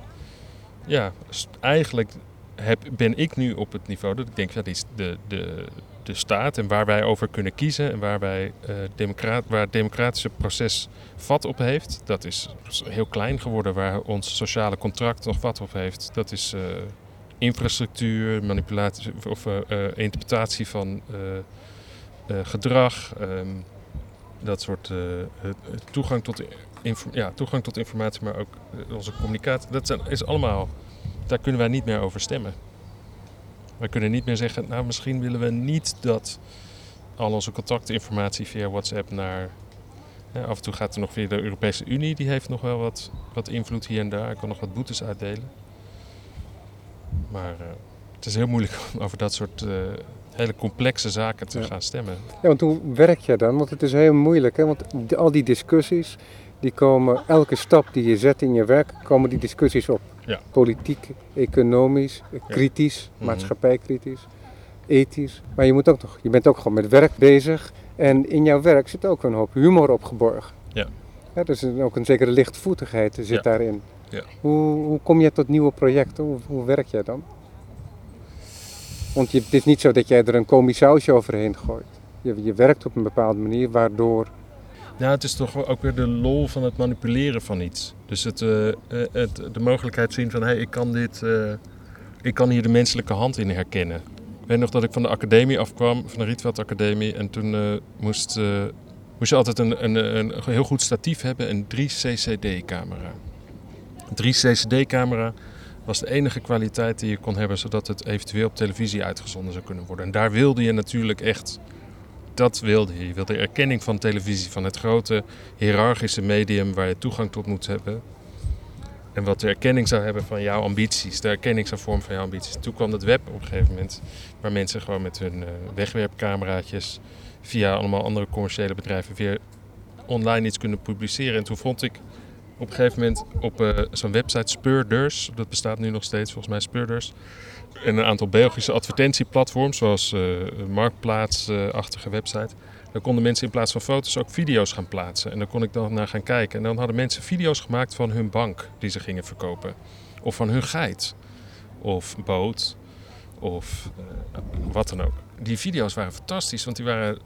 ja, eigenlijk heb, ben ik nu op het niveau dat ik denk, ja, is de, de, de staat en waar wij over kunnen kiezen en waar, wij, eh, democraat, waar het democratische proces vat op heeft, dat is heel klein geworden. Waar ons sociale contract nog vat op heeft, dat is eh, infrastructuur, manipulatie of eh, interpretatie van gedrag, ehm, dat soort toegang, tot, ja, toegang tot informatie, maar ook onze communicatie. Dat zijn, is allemaal, daar kunnen wij niet meer over stemmen. Wij kunnen niet meer zeggen, nou misschien willen we niet dat al onze contactinformatie via WhatsApp naar ja, af en toe gaat er nog via de Europese Unie, die heeft nog wel wat, wat invloed hier en daar. Ik kan nog wat boetes uitdelen. Maar eh, het is heel moeilijk om over dat soort eh, hele complexe zaken te Ja. gaan stemmen. Ja, want hoe werk je dan? Want het is heel moeilijk. Hè? Want al die discussies, die komen, elke stap die je zet in je werk, komen die discussies op. Ja. Politiek, economisch, kritisch, Mhm. maatschappijkritisch, ethisch. Maar je, moet ook nog, je bent ook gewoon met werk bezig. En in jouw werk zit ook een hoop humor opgeborgen. Ja. Ja, dus ook een zekere lichtvoetigheid zit Ja. daarin. Ja. Hoe, hoe kom je tot nieuwe projecten? Hoe, hoe werk jij dan? Want je, het is niet zo dat jij er een komisch sausje overheen gooit. Je, je werkt op een bepaalde manier waardoor. Ja, het is toch ook weer de lol van het manipuleren van iets. Dus het, eh, eh, het, de mogelijkheid zien van, hé, hey, ik kan dit, eh, ik kan hier de menselijke hand in herkennen. Ik weet nog dat ik van de academie afkwam, van de Rietveld Academie. En toen moest, moest je altijd een, een, een heel goed statief hebben, een 3CCD-camera. Een 3CCD-camera was de enige kwaliteit die je kon hebben, zodat het eventueel op televisie uitgezonden zou kunnen worden. En daar wilde je natuurlijk echt dat wilde je. Je wilde erkenning van televisie, van het grote hiërarchische medium waar je toegang tot moet hebben. En wat de erkenning zou hebben van jouw ambities, de erkenning zou vormen van jouw ambities. Toen kwam het web op een gegeven moment, waar mensen gewoon met hun eh, wegwerpcameraatjes via allemaal andere commerciële bedrijven weer online iets kunnen publiceren. En toen vond ik op een gegeven moment op eh, zo'n website Speurders, dat bestaat nu nog steeds volgens mij Speurders, en een aantal Belgische advertentieplatforms, zoals eh, marktplaatsachtige website. Daar konden mensen in plaats van foto's ook video's gaan plaatsen. En daar kon ik dan naar gaan kijken. En dan hadden mensen video's gemaakt van hun bank die ze gingen verkopen. Of van hun geit. Of boot. Of eh, wat dan ook. Die video's waren fantastisch, want die waren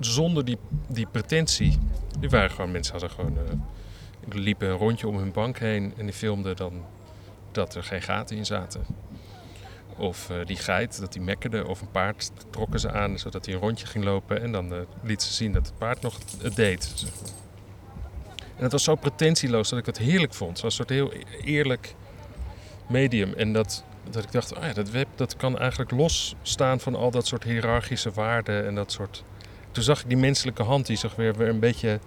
zonder die, die pretentie. Die waren gewoon, mensen hadden gewoon, eh, liepen een rondje om hun bank heen en die filmden dan dat er geen gaten in zaten. Of eh, die geit, dat die mekkerde. Of een paard trokken ze aan, zodat hij een rondje ging lopen. En dan eh liet ze zien dat het paard nog het, deed. En het was zo pretentieloos dat ik het heerlijk vond. Zo'n soort heel eerlijk medium. En dat, dat ik dacht, oh ja, dat web dat kan eigenlijk losstaan van al dat soort hiërarchische waarden. En dat soort... Toen zag ik die menselijke hand die zich weer, weer een beetje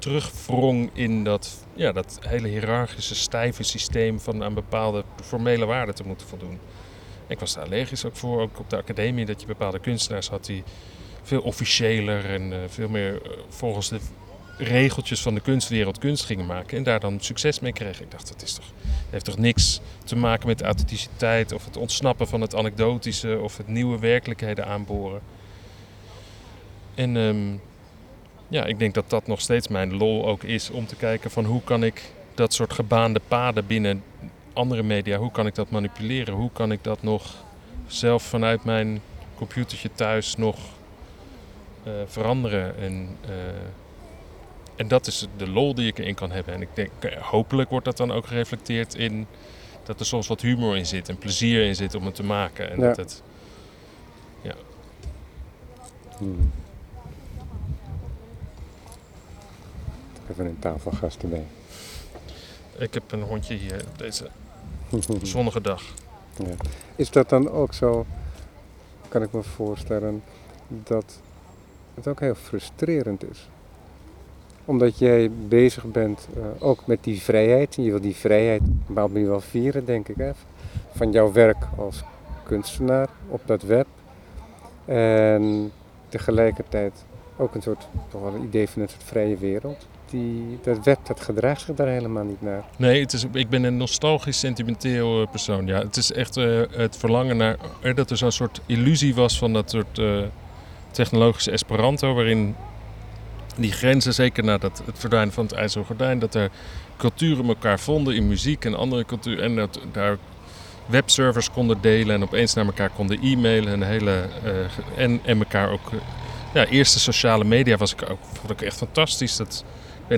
terugwrong in dat, ja, dat hele hiërarchische, stijve systeem van aan bepaalde formele waarden te moeten voldoen. Ik was daar allergisch ook voor, ook op de academie, dat je bepaalde kunstenaars had die veel officiëler en eh, veel meer eh, volgens de regeltjes van de kunstwereld kunst gingen maken en daar dan succes mee kregen. Ik dacht, dat is toch, heeft toch niks te maken met authenticiteit of het ontsnappen van het anekdotische of het nieuwe werkelijkheden aanboren. En ehm, ja, ik denk dat dat nog steeds mijn lol ook is om te kijken van hoe kan ik dat soort gebaande paden binnen andere media, hoe kan ik dat manipuleren? Hoe kan ik dat nog zelf vanuit mijn computertje thuis nog eh, veranderen en, eh, en dat is de lol die ik erin kan hebben. En ik denk, hopelijk wordt dat dan ook gereflecteerd in dat er soms wat humor in zit en plezier in zit om het te maken. En Ja. dat het, Hmm. Even een tafelgast erbij. ik heb een hondje hier op deze zonnige dag. Ja. Is dat dan ook zo, kan ik me voorstellen, dat het ook heel frustrerend is? Omdat jij bezig bent eh, ook met die vrijheid. En je wil die vrijheid op manier wel vieren, denk ik. Hè? Van jouw werk als kunstenaar op dat web. En tegelijkertijd ook een soort, toch wel een idee van een soort vrije wereld. Die, dat web, dat gedraagt zich daar helemaal niet naar. Nee, het is, ik ben een nostalgisch sentimenteel eh, persoon. Ja, het is echt eh, het verlangen naar eh, dat er zo'n soort illusie was van dat soort technologische Esperanto, waarin die grenzen, zeker na dat, het verdwijnen van het IJzeren Gordijn, dat er culturen elkaar vonden in muziek en andere culturen en dat daar webservers konden delen en opeens naar elkaar konden e-mailen en hele en, en elkaar ook. ja, eerste sociale media was ik ook vond ik echt fantastisch. Dat,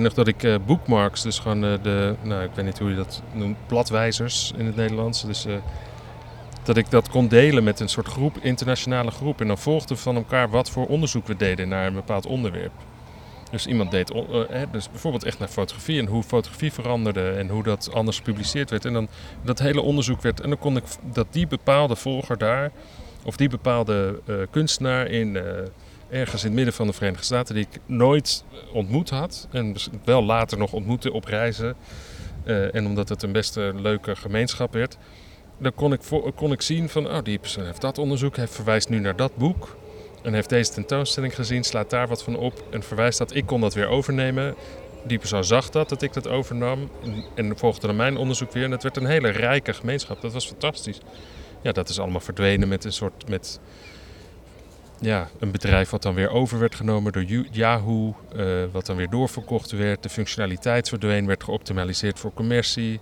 weet dat ik eh, bookmarks, dus gewoon eh, de, nou ik weet niet hoe je dat noemt, bladwijzers in het Nederlands. Dus eh, dat ik dat kon delen met een soort groep, internationale groep. En dan volgden van elkaar wat voor onderzoek we deden naar een bepaald onderwerp. Dus iemand deed dus bijvoorbeeld echt naar fotografie en hoe fotografie veranderde en hoe dat anders gepubliceerd werd. En dan dat hele onderzoek werd. En dan kon ik dat die bepaalde volger daar, of die bepaalde kunstenaar in ergens in het midden van de Verenigde Staten, die ik nooit ontmoet had. En wel later nog ontmoette op reizen. eh, en omdat het een best leuke gemeenschap werd. Dan kon ik, kon ik zien van, oh die persoon heeft dat onderzoek, hij verwijst nu naar dat boek. En heeft deze tentoonstelling gezien, slaat daar wat van op en verwijst dat. Ik kon dat weer overnemen. Die persoon zag dat, dat ik dat overnam. En, en volgde dan mijn onderzoek weer. En het werd een hele rijke gemeenschap. Dat was fantastisch. Ja, dat is allemaal verdwenen met een soort... Met, ja, een bedrijf wat dan weer over werd genomen door Yahoo. eh, wat dan weer doorverkocht werd. De functionaliteit verdween, werd geoptimaliseerd voor commercie.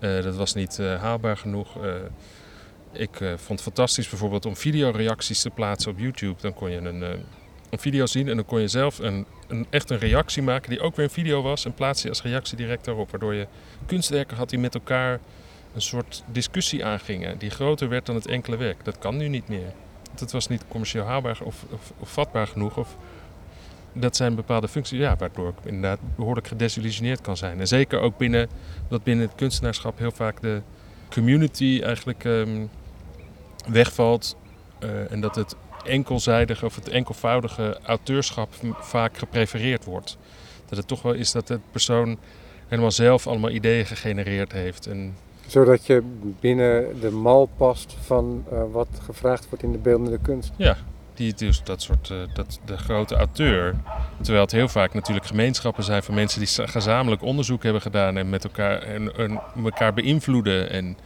Eh, dat was niet eh, haalbaar genoeg. Ik vond het fantastisch bijvoorbeeld om videoreacties te plaatsen op YouTube. Dan kon je een, een video zien en dan kon je zelf een, een, echt een reactie maken die ook weer een video was. En plaats je als reactie direct daarop. Waardoor je kunstwerken had die met elkaar een soort discussie aangingen. Die groter werd dan het enkele werk. Dat kan nu niet meer. Dat was niet commercieel haalbaar of, of, of vatbaar genoeg. Of, dat zijn bepaalde functies ja, waardoor ik inderdaad behoorlijk gedesillusioneerd kan zijn. En zeker ook binnen, dat binnen het kunstenaarschap heel vaak de community eigenlijk ehm, wegvalt. eh, en dat het enkelzijdige of het enkelvoudige auteurschap vaak geprefereerd wordt. Dat het toch wel is dat de persoon helemaal zelf allemaal ideeën gegenereerd heeft. En Zodat je binnen de mal past van eh, wat gevraagd wordt in de beeldende kunst. ja, die dus dat soort, eh, dat, de grote auteur. Terwijl het heel vaak natuurlijk gemeenschappen zijn van mensen die gezamenlijk onderzoek hebben gedaan en met elkaar, en, en elkaar beïnvloeden. En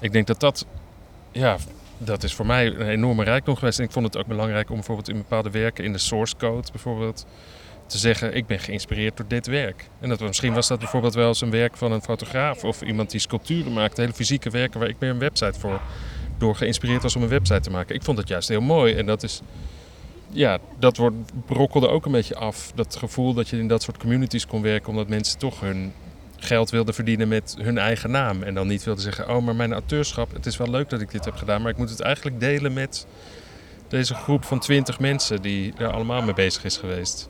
ik denk dat dat, ja, dat is voor mij een enorme rijkdom geweest. En ik vond het ook belangrijk om bijvoorbeeld in bepaalde werken, in de source code bijvoorbeeld, te zeggen: ik ben geïnspireerd door dit werk. En dat, misschien was dat bijvoorbeeld wel eens een werk van een fotograaf of iemand die sculpturen maakt, hele fysieke werken waar ik meer een website voor door geïnspireerd was om een website te maken. Ik vond het juist heel mooi en dat is. Ja, dat wordt, brokkelde ook een beetje af. Dat gevoel dat je in dat soort communities kon werken, omdat mensen toch hun geld wilden verdienen met hun eigen naam. En dan niet wilden zeggen: Oh, maar mijn auteurschap, het is wel leuk dat ik dit heb gedaan, maar ik moet het eigenlijk delen met deze groep van twintig mensen die er allemaal mee bezig is geweest.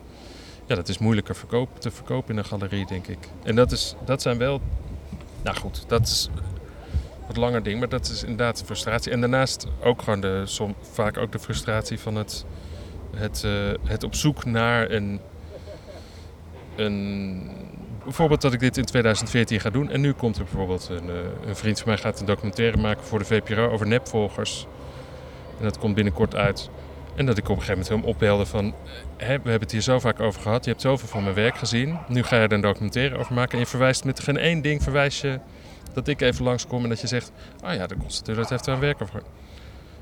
Ja, dat is moeilijker verkoop, te verkopen in een galerie, denk ik. En dat, is, dat zijn wel. Nou goed, dat is wat langer ding, maar dat is inderdaad de frustratie. En daarnaast ook gewoon de, som, vaak ook de frustratie van het, het, eh, het op zoek naar een, een. Bijvoorbeeld dat ik dit in 2014 ga doen. En nu komt er bijvoorbeeld een, eh, een vriend van mij gaat een documentaire maken voor de VPRO over nepvolgers. En dat komt binnenkort uit. En dat ik op een gegeven moment hem opbelde van... Hè, we hebben het hier zo vaak over gehad. Je hebt zoveel van mijn werk gezien. Nu ga je er een documentaire over maken. En je verwijst met geen één ding verwijs je dat ik even langskom en dat je zegt... Ah ja, de constateur dat heeft er een werk over.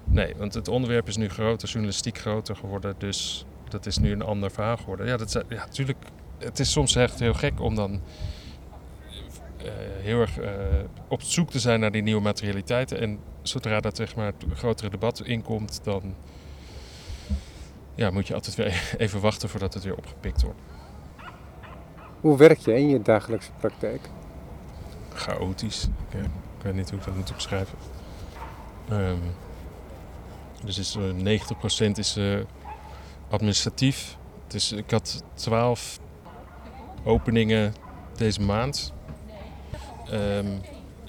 Nee, want het onderwerp is nu groter, journalistiek groter geworden. Dus dat is nu een ander verhaal geworden. Ja, dat ja natuurlijk. Het is soms echt heel gek om dan eh, heel erg eh, op zoek te zijn naar die nieuwe materialiteiten. En zodra dat zeg maar, grotere debat inkomt, dan ja, moet je altijd weer even wachten voordat het weer opgepikt wordt. Hoe werk je in je dagelijkse praktijk? Chaotisch. Ik weet niet hoe ik dat moet beschrijven. Ehm, dus is, uh, 90% is uh, administratief. Dus ik had 12 openingen deze maand. Ehm,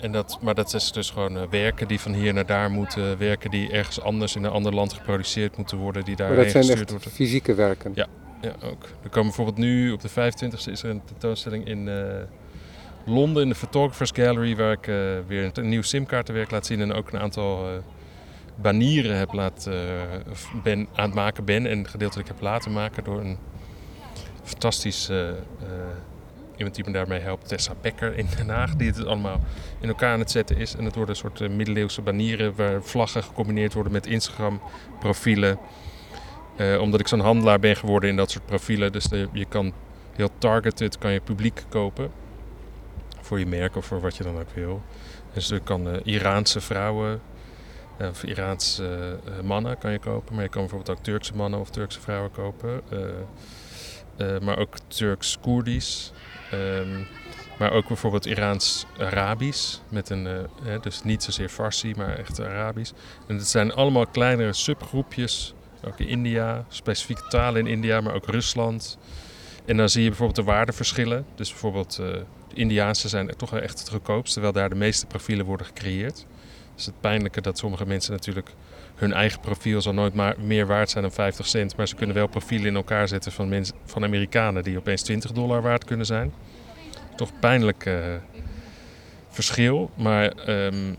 en dat, maar dat is dus gewoon uh, werken die van hier naar daar moeten. Werken die ergens anders in een ander land geproduceerd moeten worden. Die daar dat zijn fysieke werken? Ja, ja, ook. Er komen bijvoorbeeld nu op de 25e is er een tentoonstelling in uh, Londen in de Photographers Gallery. Waar ik uh, weer een, nieuw simkaartenwerk laat zien. En ook een aantal banieren heb laten, ben, aan het maken ben. En gedeeltelijk heb laten maken door een fantastisch iemand die me daarmee helpt, Tessa Becker in Den Haag, die het allemaal in elkaar aan het zetten is. En het worden een soort uh, middeleeuwse banieren waar vlaggen gecombineerd worden met Instagram-profielen. Uh, omdat ik zo'n handelaar ben geworden in dat soort profielen. Dus je kan heel targeted kan je publiek kopen. Voor je merk of voor wat je dan ook wil. Dus je kan uh, Iraanse vrouwen of Iraanse mannen kan je kopen. Maar je kan bijvoorbeeld ook Turkse mannen of Turkse vrouwen kopen. maar ook Turks-Koerdisch. Um, maar ook bijvoorbeeld Iraans-Arabisch. Met een, uh, dus niet zozeer Farsi, maar echt Arabisch. En het zijn allemaal kleinere subgroepjes. Ook in India, specifieke talen in India, maar ook Rusland. En dan zie je bijvoorbeeld de waardeverschillen. Dus bijvoorbeeld uh, de Indiaanse zijn toch wel echt het goedkoopst, terwijl daar de meeste profielen worden gecreëerd. Dus het pijnlijke dat sommige mensen natuurlijk hun eigen profiel zal nooit maar meer waard zijn dan 50 cent. Maar ze kunnen wel profielen in elkaar zetten van, mensen, van Amerikanen die opeens 20 dollar waard kunnen zijn. Toch pijnlijk uh, verschil. Maar um,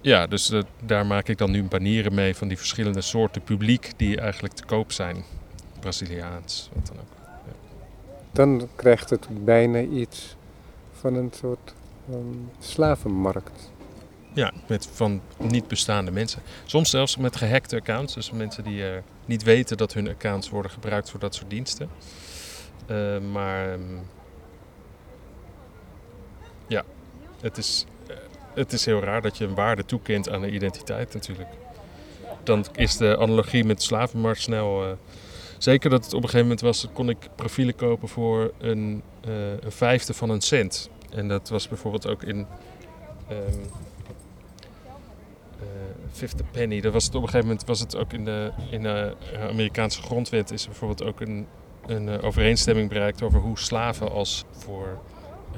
ja, dus daar maak ik dan nu banieren mee van die verschillende soorten publiek die eigenlijk te koop zijn. Braziliaans, wat dan ook. Ja. Dan krijgt het bijna iets van een soort um, slavenmarkt. Ja, met van niet bestaande mensen. Soms zelfs met gehackte accounts. Dus mensen die uh, niet weten dat hun accounts worden gebruikt voor dat soort diensten. Uh, maar um, ja, het is, uh, het is heel raar dat je een waarde toekent aan een identiteit natuurlijk. Dan is de analogie met de slavenmarkt snel... zeker dat het op een gegeven moment was, kon ik profielen kopen voor een, een vijfde van een cent. En dat was bijvoorbeeld ook in... Um, Fifth Penny. Dat was het op een gegeven moment was het ook in de, in de Amerikaanse grondwet is er bijvoorbeeld ook een, een overeenstemming bereikt over hoe slaven als voor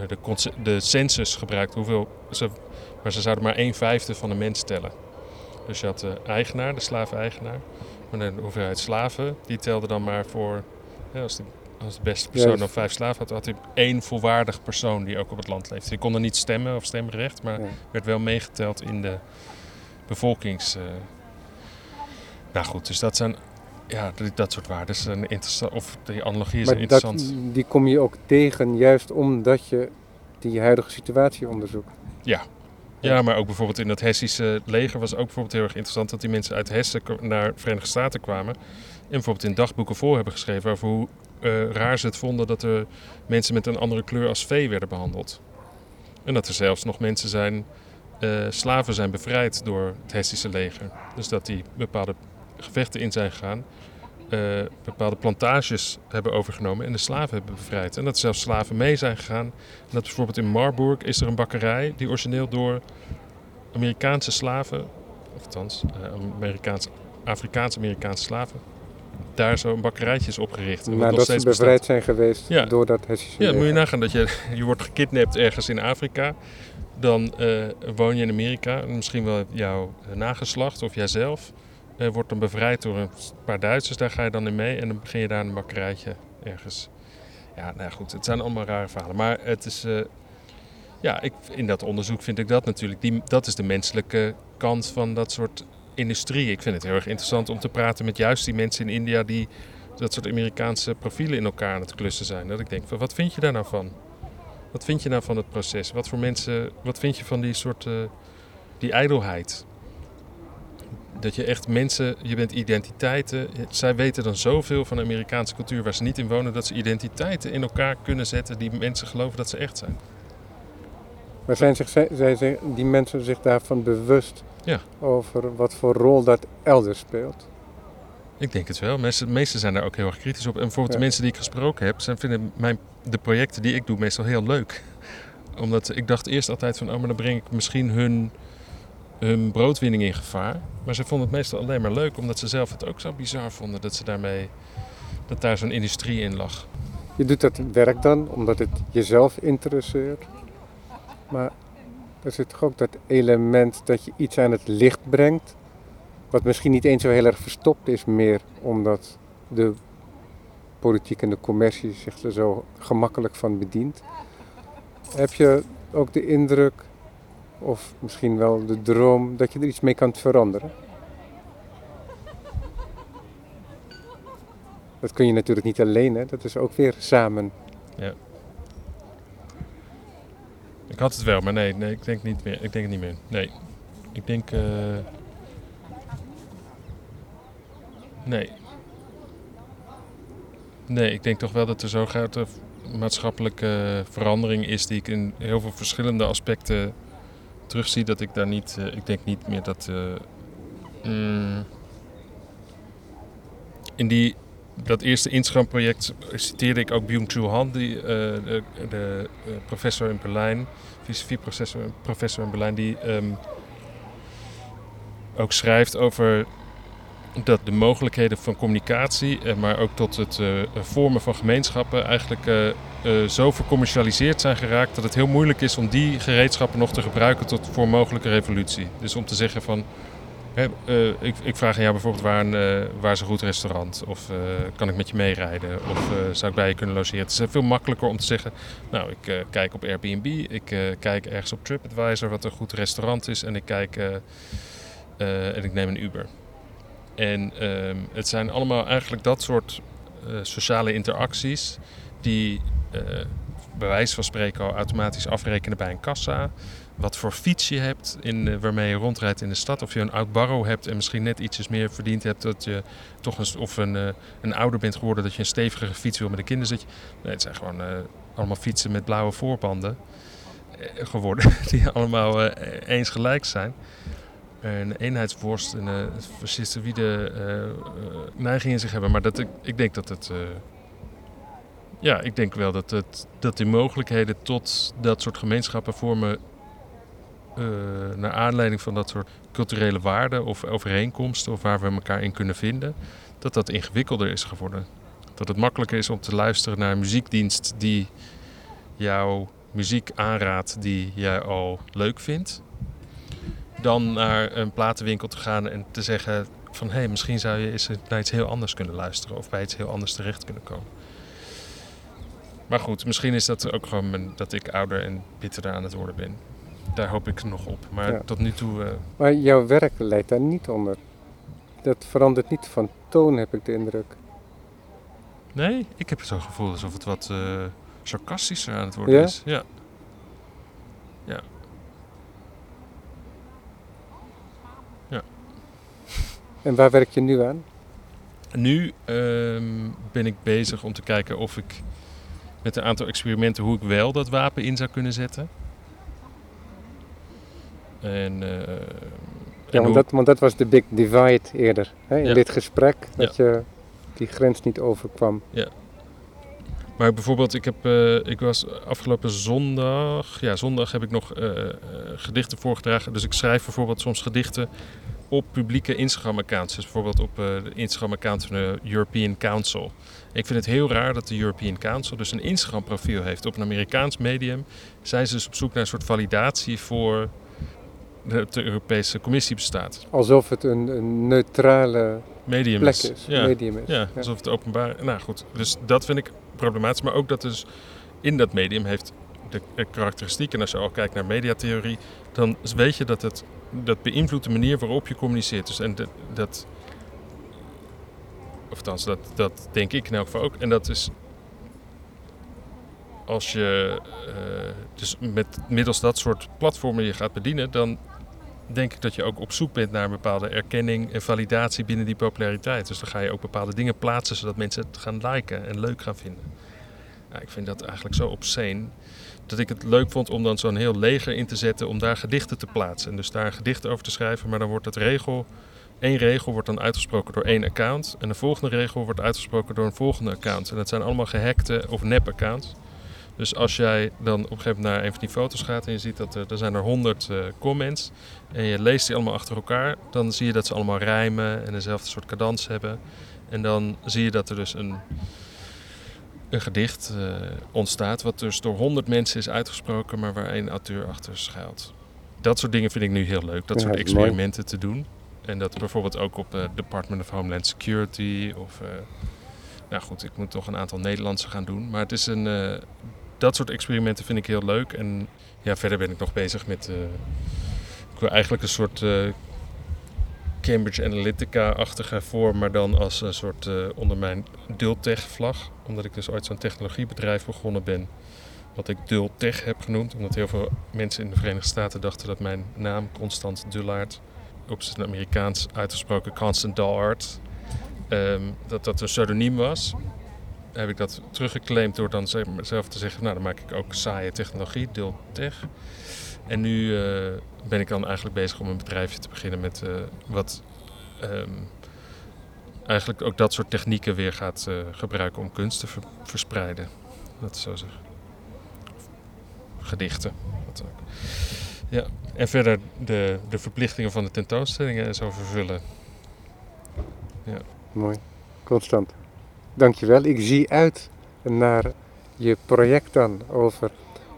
de, de census gebruikt. Hoeveel ze, maar ze zouden maar een vijfde van de mens tellen. Dus je had de eigenaar, de slaven-eigenaar. Maar de hoeveelheid slaven, die telde dan maar voor... Ja, als, de, als de beste persoon dan vijf slaven had, had hij één volwaardig persoon die ook op het land leefde. Die kon er niet stemmen of stemrecht, maar werd wel meegeteld in de bevolkings. Uh... Nou goed, dus dat zijn ja, dat soort waarden zijn interessant. Of die analogie is maar interessant. Dat, die kom je ook tegen juist omdat je die huidige situatie onderzoekt. Ja. Ja, maar ook bijvoorbeeld in het Hessische leger was ook bijvoorbeeld heel erg interessant dat die mensen uit Hessen naar de Verenigde Staten kwamen. En bijvoorbeeld in dagboeken voor hebben geschreven over hoe uh, raar ze het vonden dat er mensen met een andere kleur als vee werden behandeld. En dat er zelfs nog mensen zijn uh, slaven zijn bevrijd door het Hessische leger. Dus dat die bepaalde gevechten in zijn gegaan, uh, bepaalde plantages hebben overgenomen en de slaven hebben bevrijd. En dat zelfs slaven mee zijn gegaan. En dat bijvoorbeeld in Marburg is er een bakkerij die origineel door Amerikaanse slaven, of althans uh, Amerikaanse, Afrikaans-Amerikaanse slaven, daar zo'n bakkerijtje is opgericht. Maar dat ze bevrijd bestaat. zijn geweest ja. door dat Ja, moet je nagaan dat je, je wordt gekidnapt ergens in Afrika dan uh, woon je in Amerika. Misschien wel jouw nageslacht of jijzelf uh, wordt dan bevrijd door een paar Duitsers. Daar ga je dan in mee en dan begin je daar een bakkerijtje ergens. Ja, nou goed, het zijn allemaal rare verhalen. Maar het is, uh, ja, ik, in dat onderzoek vind ik dat natuurlijk. Die, dat is de menselijke kant van dat soort industrie. Ik vind het heel erg interessant om te praten met juist die mensen in India die dat soort Amerikaanse profielen in elkaar aan het klussen zijn. Dat ik denk, wat vind je daar nou van? Wat vind je nou van het proces? Wat voor mensen, wat vind je van die soort, uh, die ijdelheid? Dat je echt mensen, je bent identiteiten. Zij weten dan zoveel van de Amerikaanse cultuur waar ze niet in wonen, dat ze identiteiten in elkaar kunnen zetten die mensen geloven dat ze echt zijn. Maar zijn, zich, zijn die mensen zich daarvan bewust ja. over wat voor rol dat elders speelt? Ik denk het wel. Mensen, de meesten zijn daar ook heel erg kritisch op. En bijvoorbeeld ja. de mensen die ik gesproken heb, zijn, vinden mijn de projecten die ik doe meestal heel leuk. Omdat ik dacht eerst altijd van, oh, maar dan breng ik misschien hun, hun broodwinning in gevaar. Maar ze vonden het meestal alleen maar leuk, omdat ze zelf het ook zo bizar vonden dat ze daarmee, dat daar zo'n industrie in lag. Je doet dat werk dan omdat het jezelf interesseert. Maar er zit toch ook dat element dat je iets aan het licht brengt. Wat misschien niet eens zo heel erg verstopt is meer omdat de politiek en de commercie zich er zo gemakkelijk van bedient. Heb je ook de indruk, of misschien wel de droom, dat je er iets mee kan veranderen? Dat kun je natuurlijk niet alleen, hè? dat is ook weer samen. Ja. Ik had het wel, maar nee, nee ik denk niet meer. Ik denk het niet meer. Nee. Ik denk. Uh... Nee. Nee, ik denk toch wel dat er zo grote maatschappelijke verandering is die ik in heel veel verschillende aspecten terugzie. Dat ik daar niet. Uh, ik denk niet meer dat. Uh, mm, in die dat eerste Instagram-project citeerde ik ook Byung-Chul Han, die, uh, de, de professor in Berlijn, filosofie-professor professor in Berlijn, die um, ook schrijft over dat de mogelijkheden van communicatie, uh, maar ook tot het vormen van gemeenschappen, eigenlijk zo vercommercialiseerd zijn geraakt dat het heel moeilijk is om die gereedschappen nog te gebruiken tot voor mogelijke revolutie. Dus om te zeggen van ik, ik, vraag aan jou bijvoorbeeld waar, een, waar is een goed restaurant? Of kan ik met je meerijden? Of zou ik bij je kunnen logeren? Het is veel makkelijker om te zeggen, nou ik kijk op Airbnb, ik kijk ergens op TripAdvisor wat een goed restaurant is en ik kijk en ik neem een Uber. En ehm, het zijn allemaal eigenlijk dat soort sociale interacties die bij wijze van spreken al automatisch afrekenen bij een kassa wat voor fiets je hebt in, waarmee je rondrijdt in de stad. Of je een oud barrow hebt en misschien net ietsjes meer verdiend hebt. Dat je toch een, of een, uh, een ouder bent geworden dat je een stevigere fiets wil met een kinderzitje. Nee, het zijn gewoon uh, allemaal fietsen met blauwe voorbanden uh, geworden. Die allemaal eens gelijk zijn. Een eenheidsworst en een fascistoïde neiging in zich hebben. Maar dat, ik, ik denk dat het... ja, ik denk wel dat, het, dat die mogelijkheden tot dat soort gemeenschappen vormen uh, naar aanleiding van dat soort culturele waarden of overeenkomsten of waar we elkaar in kunnen vinden, dat dat ingewikkelder is geworden. Dat het makkelijker is om te luisteren naar een muziekdienst die jouw muziek aanraadt die jij al leuk vindt, dan naar een platenwinkel te gaan en te zeggen van hé, hey, misschien zou je eens naar iets heel anders kunnen luisteren of bij iets heel anders terecht kunnen komen. Maar goed, misschien is dat ook gewoon dat ik ouder en bitterder aan het worden ben daar hoop ik nog op. Maar tot nu toe. Uh... Maar jouw werk leidt daar niet onder. Dat verandert niet van toon, heb ik de indruk. Nee, ik heb zo'n gevoel alsof het wat uh, sarcastischer aan het worden is. Ja. Ja. En waar werk je nu aan? Nu um, ben ik bezig om te kijken of ik met een aantal experimenten hoe ik wel dat wapen in zou kunnen zetten. En, uh, ja, want, dat, want dat was de big divide eerder. Hè, in dit gesprek, dat je die grens niet overkwam. Ja. Maar bijvoorbeeld, ik, heb, uh, ik was afgelopen zondag, ja, zondag heb ik nog uh, gedichten voorgedragen. Dus ik schrijf bijvoorbeeld soms gedichten op publieke Instagram-accounts. Dus bijvoorbeeld op de Instagram-account van de European Council. Ik vind het heel raar dat de European Council dus een Instagram-profiel heeft. Op een Amerikaans medium zijn ze dus op zoek naar een soort validatie voor de Europese Commissie bestaat. Alsof het een, een neutrale medium plek is. is. Ja. Medium is. Ja, alsof het openbaar... Nou goed, dus dat vind ik problematisch. Maar ook dat dus in dat medium heeft de karakteristieken... En als je al kijkt naar mediatheorie... dan weet je dat het dat beïnvloedt de manier waarop je communiceert. Dus en dat... Of althans, dat, dat denk ik in elk geval ook. En dat is als je uh, dus met middels dat soort platformen je gaat bedienen, dan denk ik dat je ook op zoek bent naar een bepaalde erkenning en validatie binnen die populariteit. Dus dan ga je ook bepaalde dingen plaatsen zodat mensen het gaan liken en leuk gaan vinden. ik vind dat eigenlijk zo obscene dat ik het leuk vond om dan zo'n heel leger in te zetten om daar gedichten te plaatsen. En dus daar gedichten over te schrijven, maar dan wordt het regel, één regel wordt dan uitgesproken door één account en de volgende regel wordt uitgesproken door een volgende account. En dat zijn allemaal gehackte of nep accounts. Dus als jij dan op een gegeven moment naar een van die foto's gaat en je ziet dat er, er zijn er honderd uh, comments en je leest die allemaal achter elkaar, dan zie je dat ze allemaal rijmen en dezelfde soort cadans hebben. En dan zie je dat er dus een, een gedicht uh, ontstaat, wat dus door honderd mensen is uitgesproken, maar waar één auteur achter schuilt. Dat soort dingen vind ik nu heel leuk, dat Ja, soort mooi. experimenten te doen. En dat bijvoorbeeld ook op het Department of Homeland Security of... eh, nou goed, ik moet toch een aantal Nederlandse gaan doen. Maar het is een, eh, dat soort experimenten vind ik heel leuk. En ja, verder ben ik nog bezig met... eh, ik wil eigenlijk een soort eh, Cambridge Analytica-achtige vorm... maar dan als een soort eh, onder mijn Dultech-vlag. Omdat ik dus ooit zo'n technologiebedrijf begonnen ben... wat ik Dultech heb genoemd. Omdat heel veel mensen in de Verenigde Staten dachten dat mijn naam, Constant Dullaert... op zijn Amerikaans uitgesproken Constant Dullard... ehm, dat dat een pseudoniem was heb ik dat teruggeclaimd door dan zelf te zeggen, nou dan maak ik ook saaie technologie, Dultech. En nu eh, ben ik dan eigenlijk bezig om een bedrijfje te beginnen met eh, wat ehm, eigenlijk ook dat soort technieken weer gaat eh, gebruiken om kunst te ver- verspreiden. Dat is zo. Of Gedichten. Wat ook. Ja, en verder de, de verplichtingen van de tentoonstellingen en zo vervullen. Mooi. Constant. Dankjewel. Ik zie uit naar je project dan over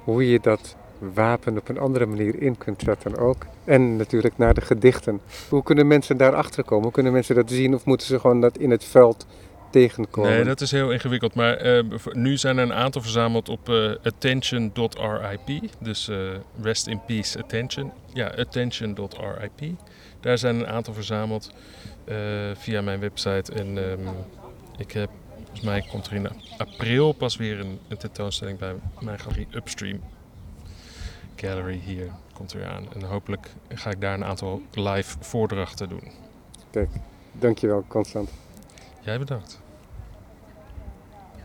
hoe je dat wapen op een andere manier in kunt zetten ook. En natuurlijk naar de gedichten. Hoe kunnen mensen daarachter komen? Hoe kunnen mensen dat zien of moeten ze gewoon dat in het veld tegenkomen? Nee, dat is heel ingewikkeld. Maar eh, nu zijn er een aantal verzameld op eh, attention.rip. Dus eh, rest in peace attention. Ja, attention.rip. Daar zijn een aantal verzameld via mijn website. En ehm, ik heb, volgens mij komt er in april pas weer een, een tentoonstelling bij mijn galerie Upstream Gallery hier. Komt weer aan. En hopelijk ga ik daar een aantal live voordrachten doen. Dankjewel, Constant. Jij bedankt.